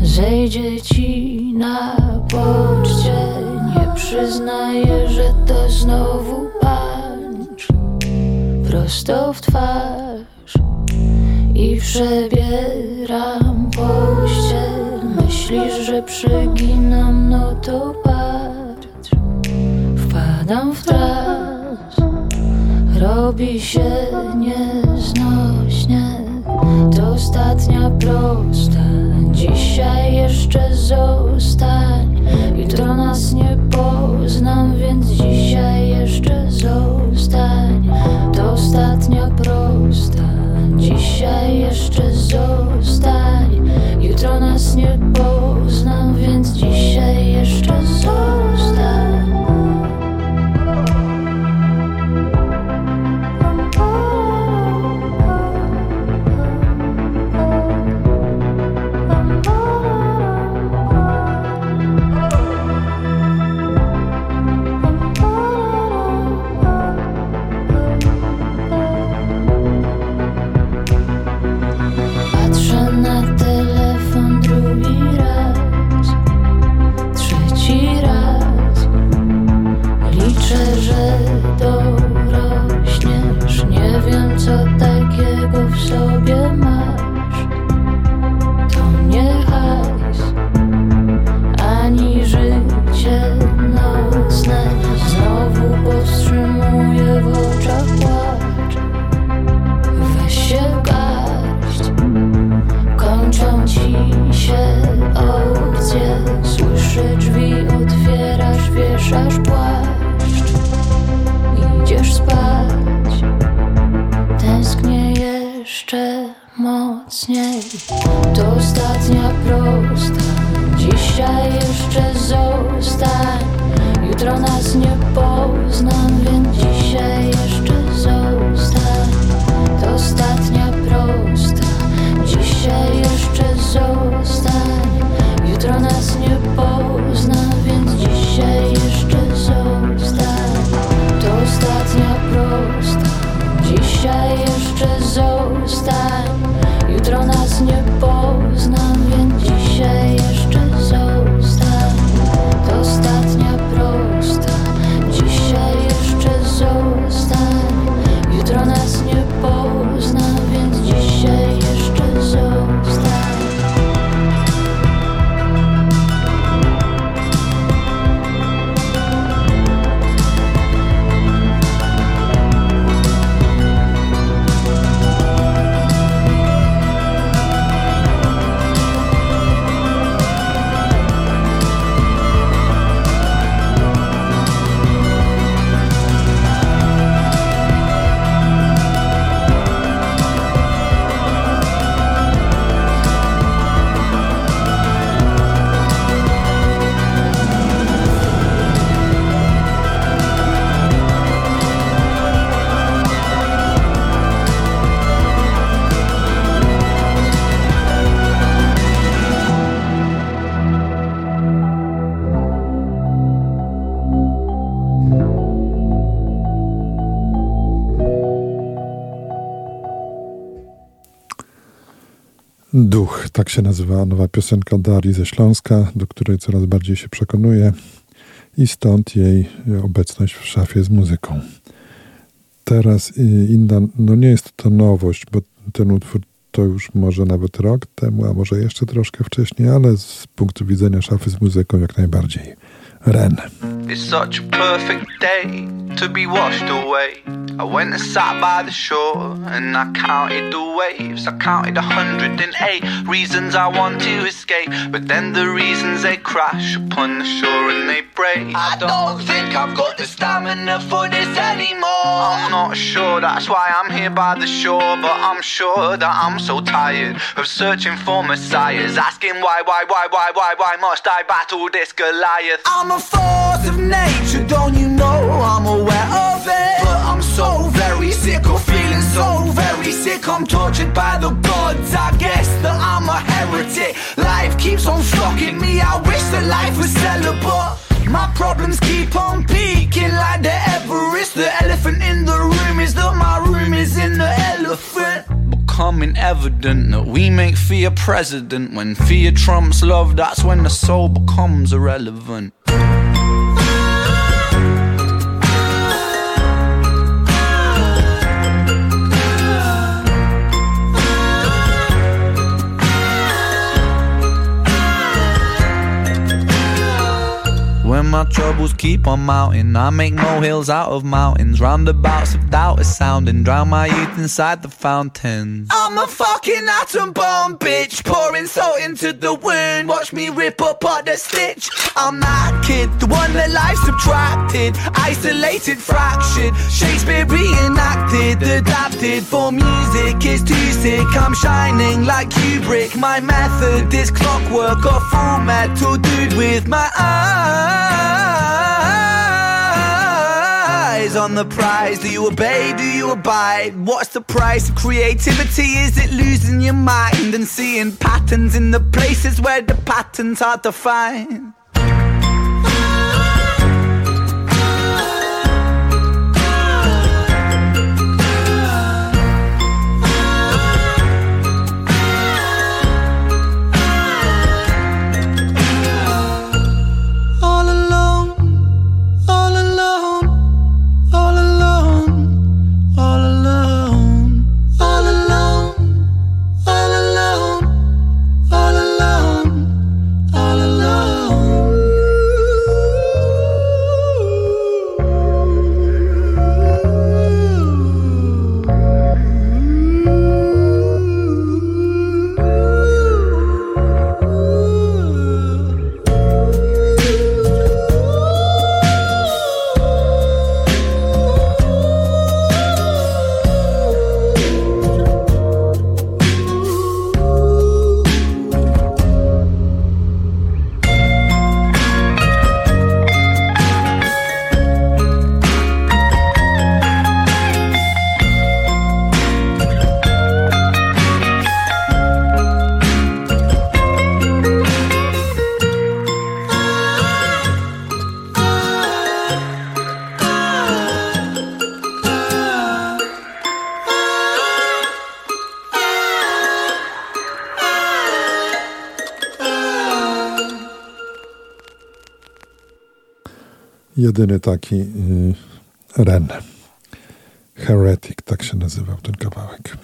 Zejdzie ci na poczcie przyznaję, że to znowu pancz Prosto w twarz I przebieram pościel Myślisz, że przeginam, no to patrz. Wpadam w trans Robi się nieznośnie. To ostatnia prosta. Dzisiaj jeszcze zostań Jutro nas nie poznam Więc dzisiaj jeszcze zostań. To ostatnia prosta. Dzisiaj jeszcze zostań. Jutro nas nie poznam Więc dzisiaj jeszcze zostań To ostatnia prosta Dzisiaj jeszcze zostań. Jutro nas nie poznam Więc dzisiaj jeszcze zostań. To ostatnia prosta Dzisiaj jeszcze zostań. Jutro nas nie poznam Więc dzisiaj jeszcze zostań. To ostatnia prosta Dzisiaj jeszcze zostań Duch, tak się nazywa nowa piosenka Darii ze Śląska, do której coraz bardziej się przekonuję i stąd jej obecność w szafie z muzyką. Teraz y, inna, no nie jest to nowość, bo ten utwór to już może nawet rok temu, a może jeszcze troszkę wcześniej, ale z punktu widzenia szafy z muzyką jak najbardziej. Ren. It's such a perfect day to be washed away. I went and sat by the shore and I counted the waves. I counted a hundred and eight reasons I want to escape. But then the reasons they crash upon the shore and they break. I don't think I've got the stamina for this anymore. I'm not sure, that's why I'm here by the shore. But I'm sure that I'm so tired of searching for messiahs. Asking why, why, why, why, why, why must I battle this Goliath? I'm a force of nature, don't you know I'm aware of? But I'm so very sick of feeling so very sick. I'm tortured by the gods. I guess that I'm a heretic. Life keeps on shocking me. I wish that life was celibate. My problems keep on peaking like the Everest. The elephant in the room is that my room is in the elephant. becoming evident that we make fear president. When fear trumps love, that's when the soul becomes irrelevant. When my troubles keep on mounting, I make molehills out of mountains. Roundabouts of doubt is sounding, drown my youth inside the fountain. I'm a fucking atom bomb, bitch, pouring salt into the wound. Watch me rip apart the stitch. I'm that kid, the one that life subtracted, isolated, fractured. Shakespeare reenacted, adapted for music is too sick. I'm shining like Kubrick. My method is clockwork or full metal dude with my eyes on the prize. Do you obey? Do you abide? What's the price of creativity? Is it losing your mind and seeing patterns in the places where the patterns are defined? Jedyny taki y, Ren. Heretic, tak się nazywał ten kawałek.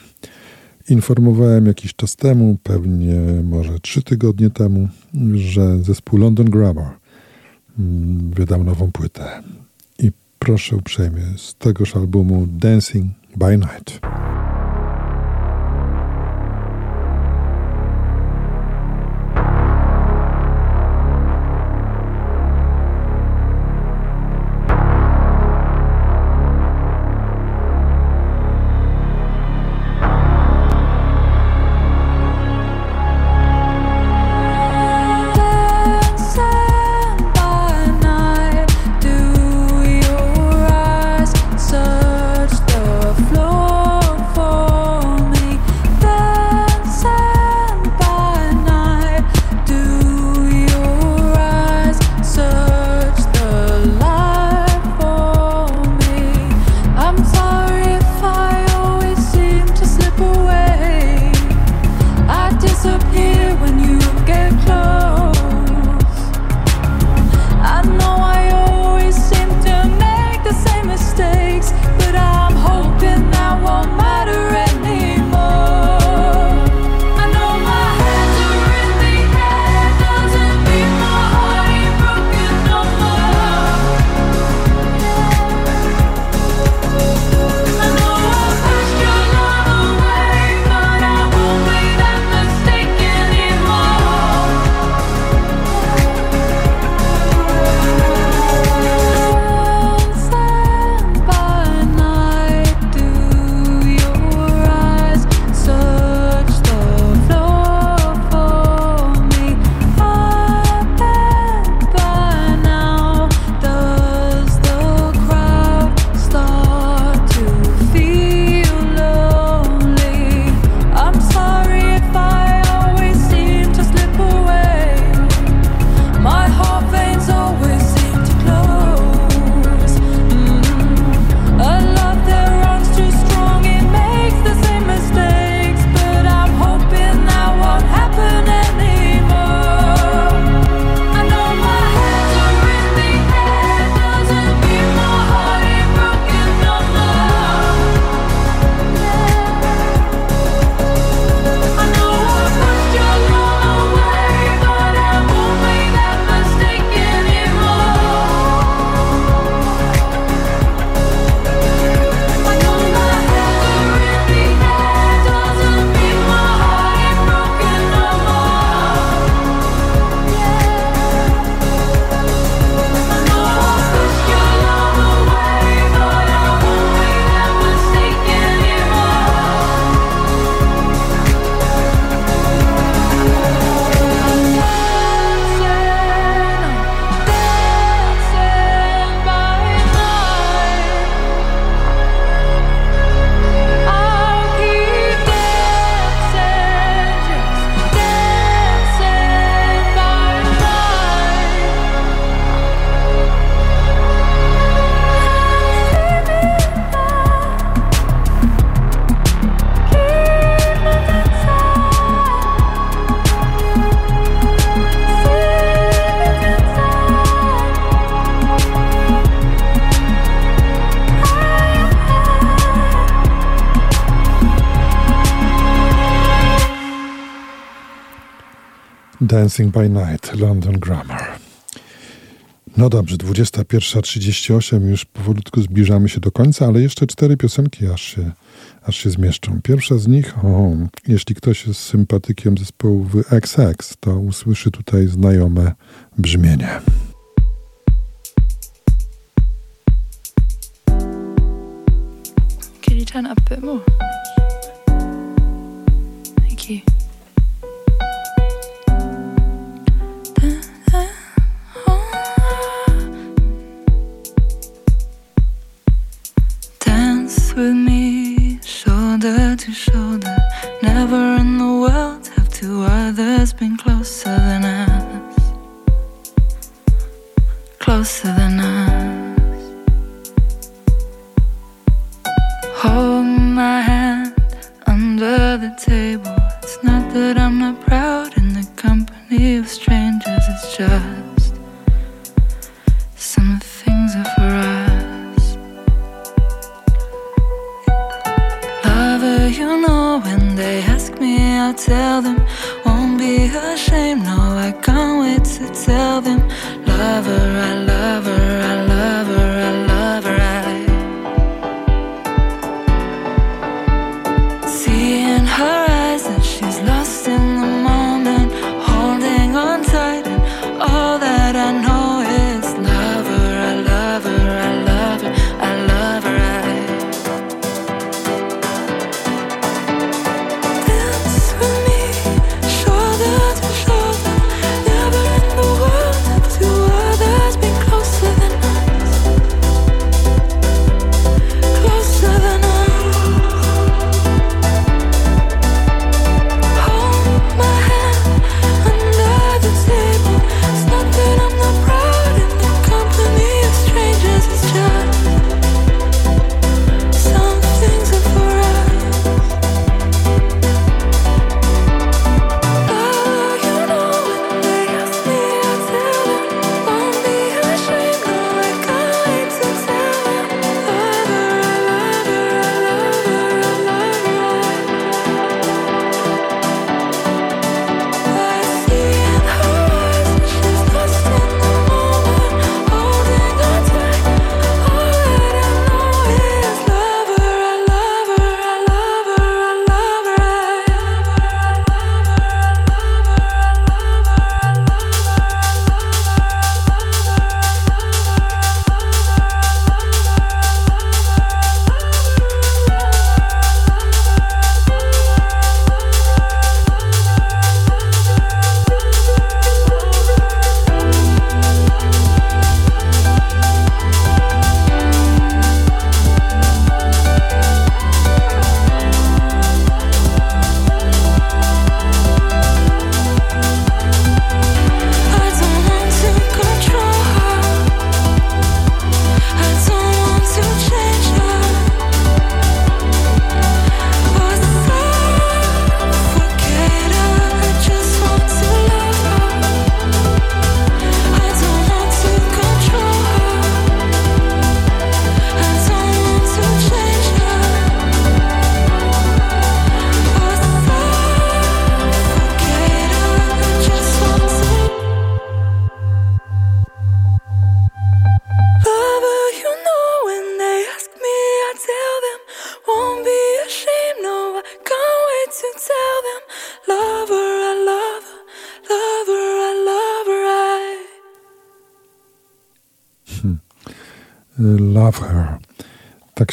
Informowałem jakiś czas temu, pewnie może trzy tygodnie temu, że zespół London Grammar mm, wydał nową płytę. I proszę uprzejmie, z tegoż albumu Dancing by Night. Dancing by Night, London Grammar. No dobrze, 21.38, już powolutku zbliżamy się do końca, ale jeszcze cztery piosenki aż się, aż się zmieszczą. Pierwsza z nich, o, jeśli ktoś jest sympatykiem zespołu XX, to usłyszy tutaj znajome brzmienie. Can you turn up a bit more? Thank you. 少的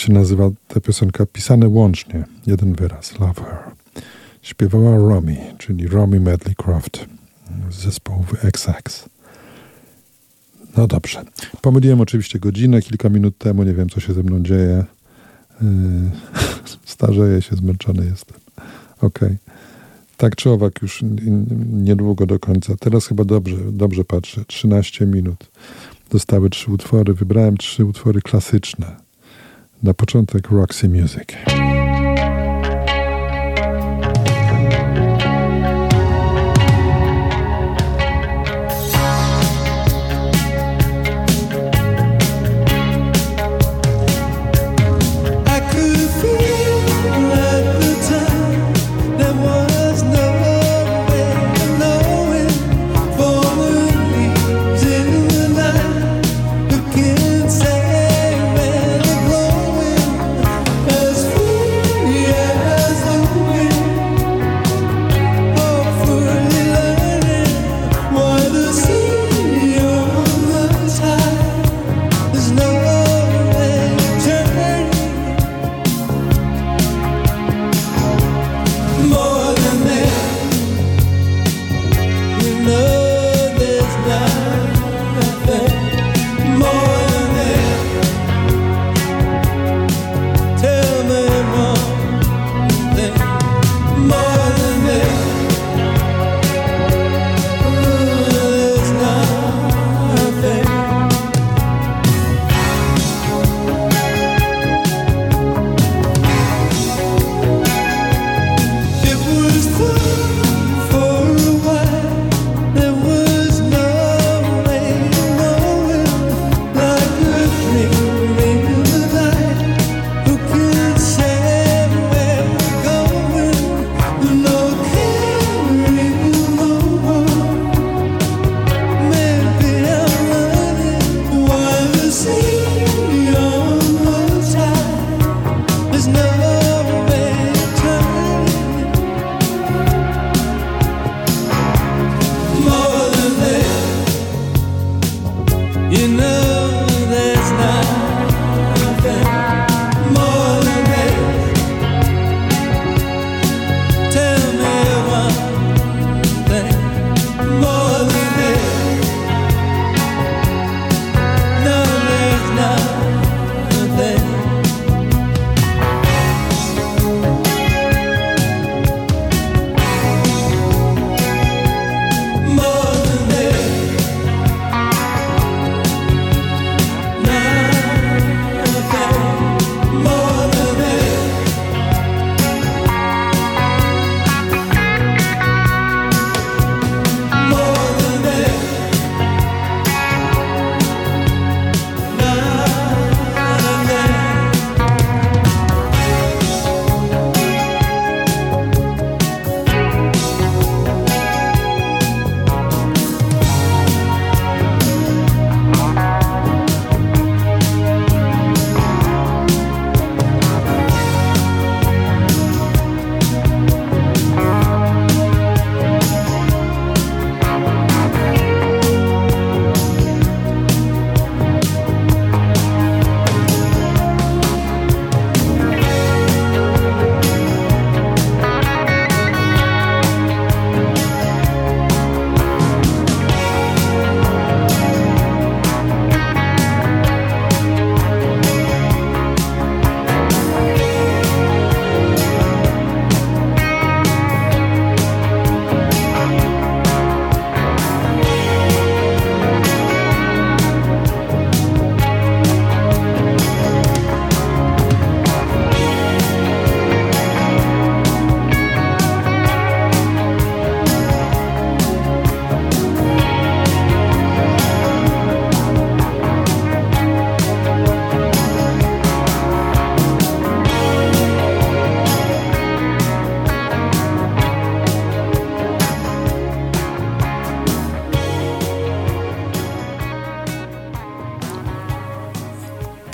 się nazywa ta piosenka, pisane łącznie, jeden wyraz, Love Her. Śpiewała Romy, czyli Romy Medley Croft z zespołu XX. No dobrze. Pomyliłem oczywiście godzinę kilka minut temu, nie wiem co się ze mną dzieje. Yy, starzeję się, zmęczony jestem. Okej. Okay. Tak czy owak już niedługo do końca. Teraz chyba dobrze, dobrze patrzę. 13 minut. Dostały trzy utwory. Wybrałem trzy utwory klasyczne na początek Roxy Music.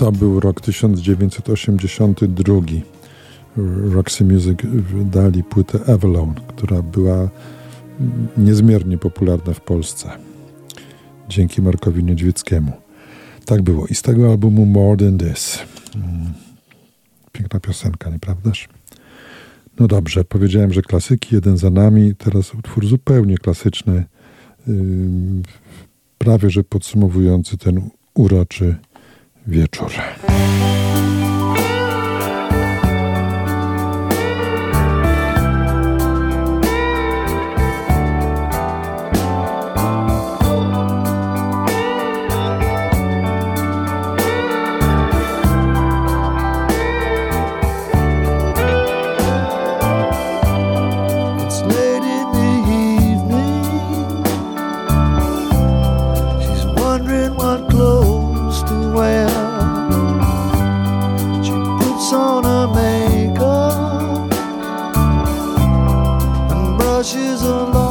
To był rok 1982. Roxy Music wydali płytę Avalon, która była niezmiernie popularna w Polsce. Dzięki Markowi Niedźwieckiemu. Tak było. I z tego albumu More Than This. Mm. Piękna piosenka, nieprawdaż? No dobrze, powiedziałem, że klasyki, jeden za nami. Teraz utwór zupełnie klasyczny, prawie że podsumowujący ten uroczy wieczór. Brushes her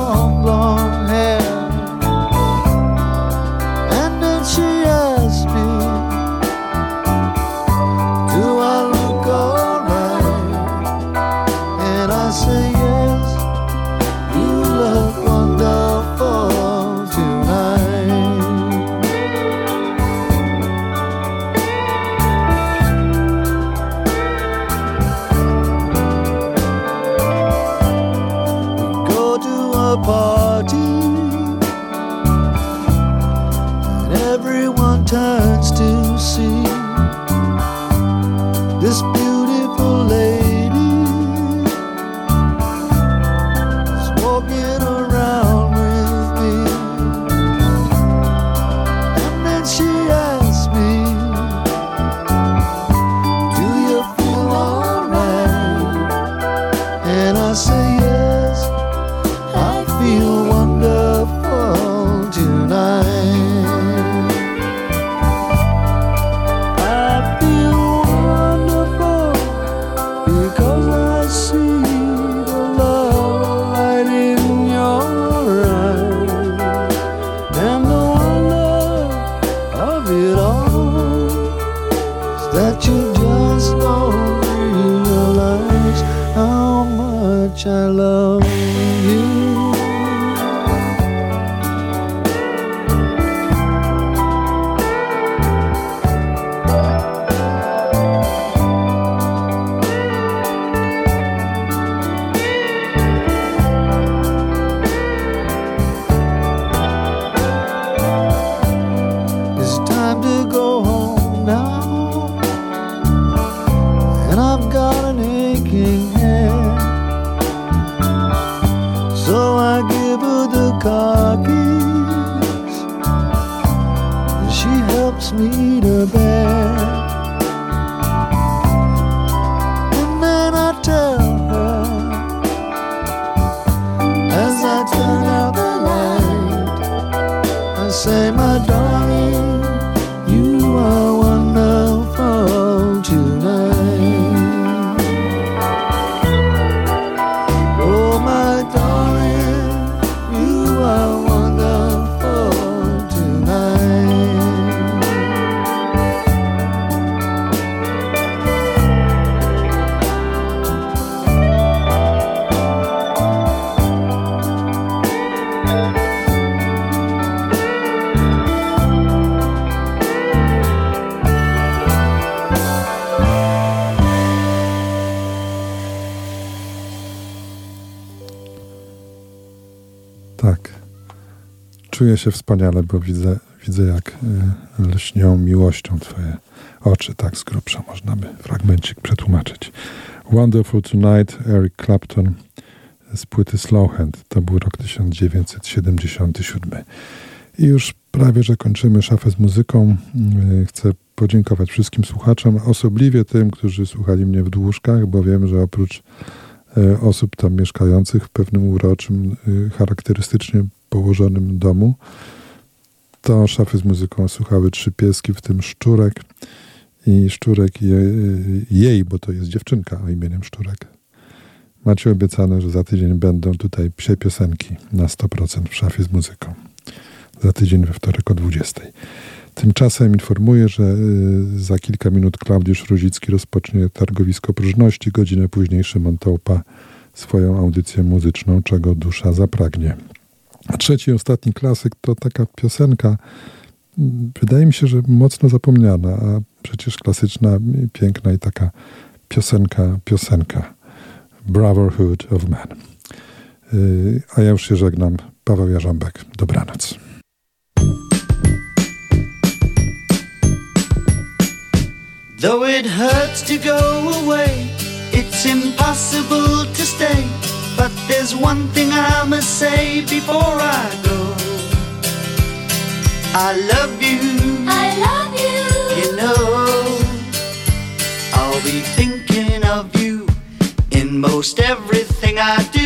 Czuję się wspaniale, bo widzę, widzę jak y, lśnią miłością twoje oczy. Tak z grubsza można by fragmencik przetłumaczyć. Wonderful Tonight, Eric Clapton z płyty Slowhand. To był rok 1977. I już prawie, że kończymy szafę z muzyką. Y, Chcę podziękować wszystkim słuchaczom, osobliwie tym, którzy słuchali mnie w dłużkach, bo wiem, że oprócz y, osób tam mieszkających w pewnym uroczym, charakterystycznie położonym domu. To szafy z muzyką słuchały trzy pieski, w tym szczurek. I szczurek je, jej, bo to jest dziewczynka o imieniem szczurek. Macie obiecane, że za tydzień będą tutaj psie piosenki na 100% w szafie z muzyką. Za tydzień we wtorek o 20. Tymczasem informuję, że e, za kilka minut Klaudiusz Ruzicki rozpocznie targowisko próżności, godzinę później Szymon Tołpa swoją audycję muzyczną, czego dusza zapragnie. Trzeci, ostatni klasyk to taka piosenka, wydaje mi się, że mocno zapomniana, a przecież klasyczna, piękna i taka piosenka, piosenka. Brotherhood of Man. Y, a ja już się żegnam. Paweł Jarząbek. Dobranoc. Though it hurts to go away, it's impossible to stay. But there's one thing I must say before I go. I love you. I love you. You know, I'll be thinking of you in most everything I do.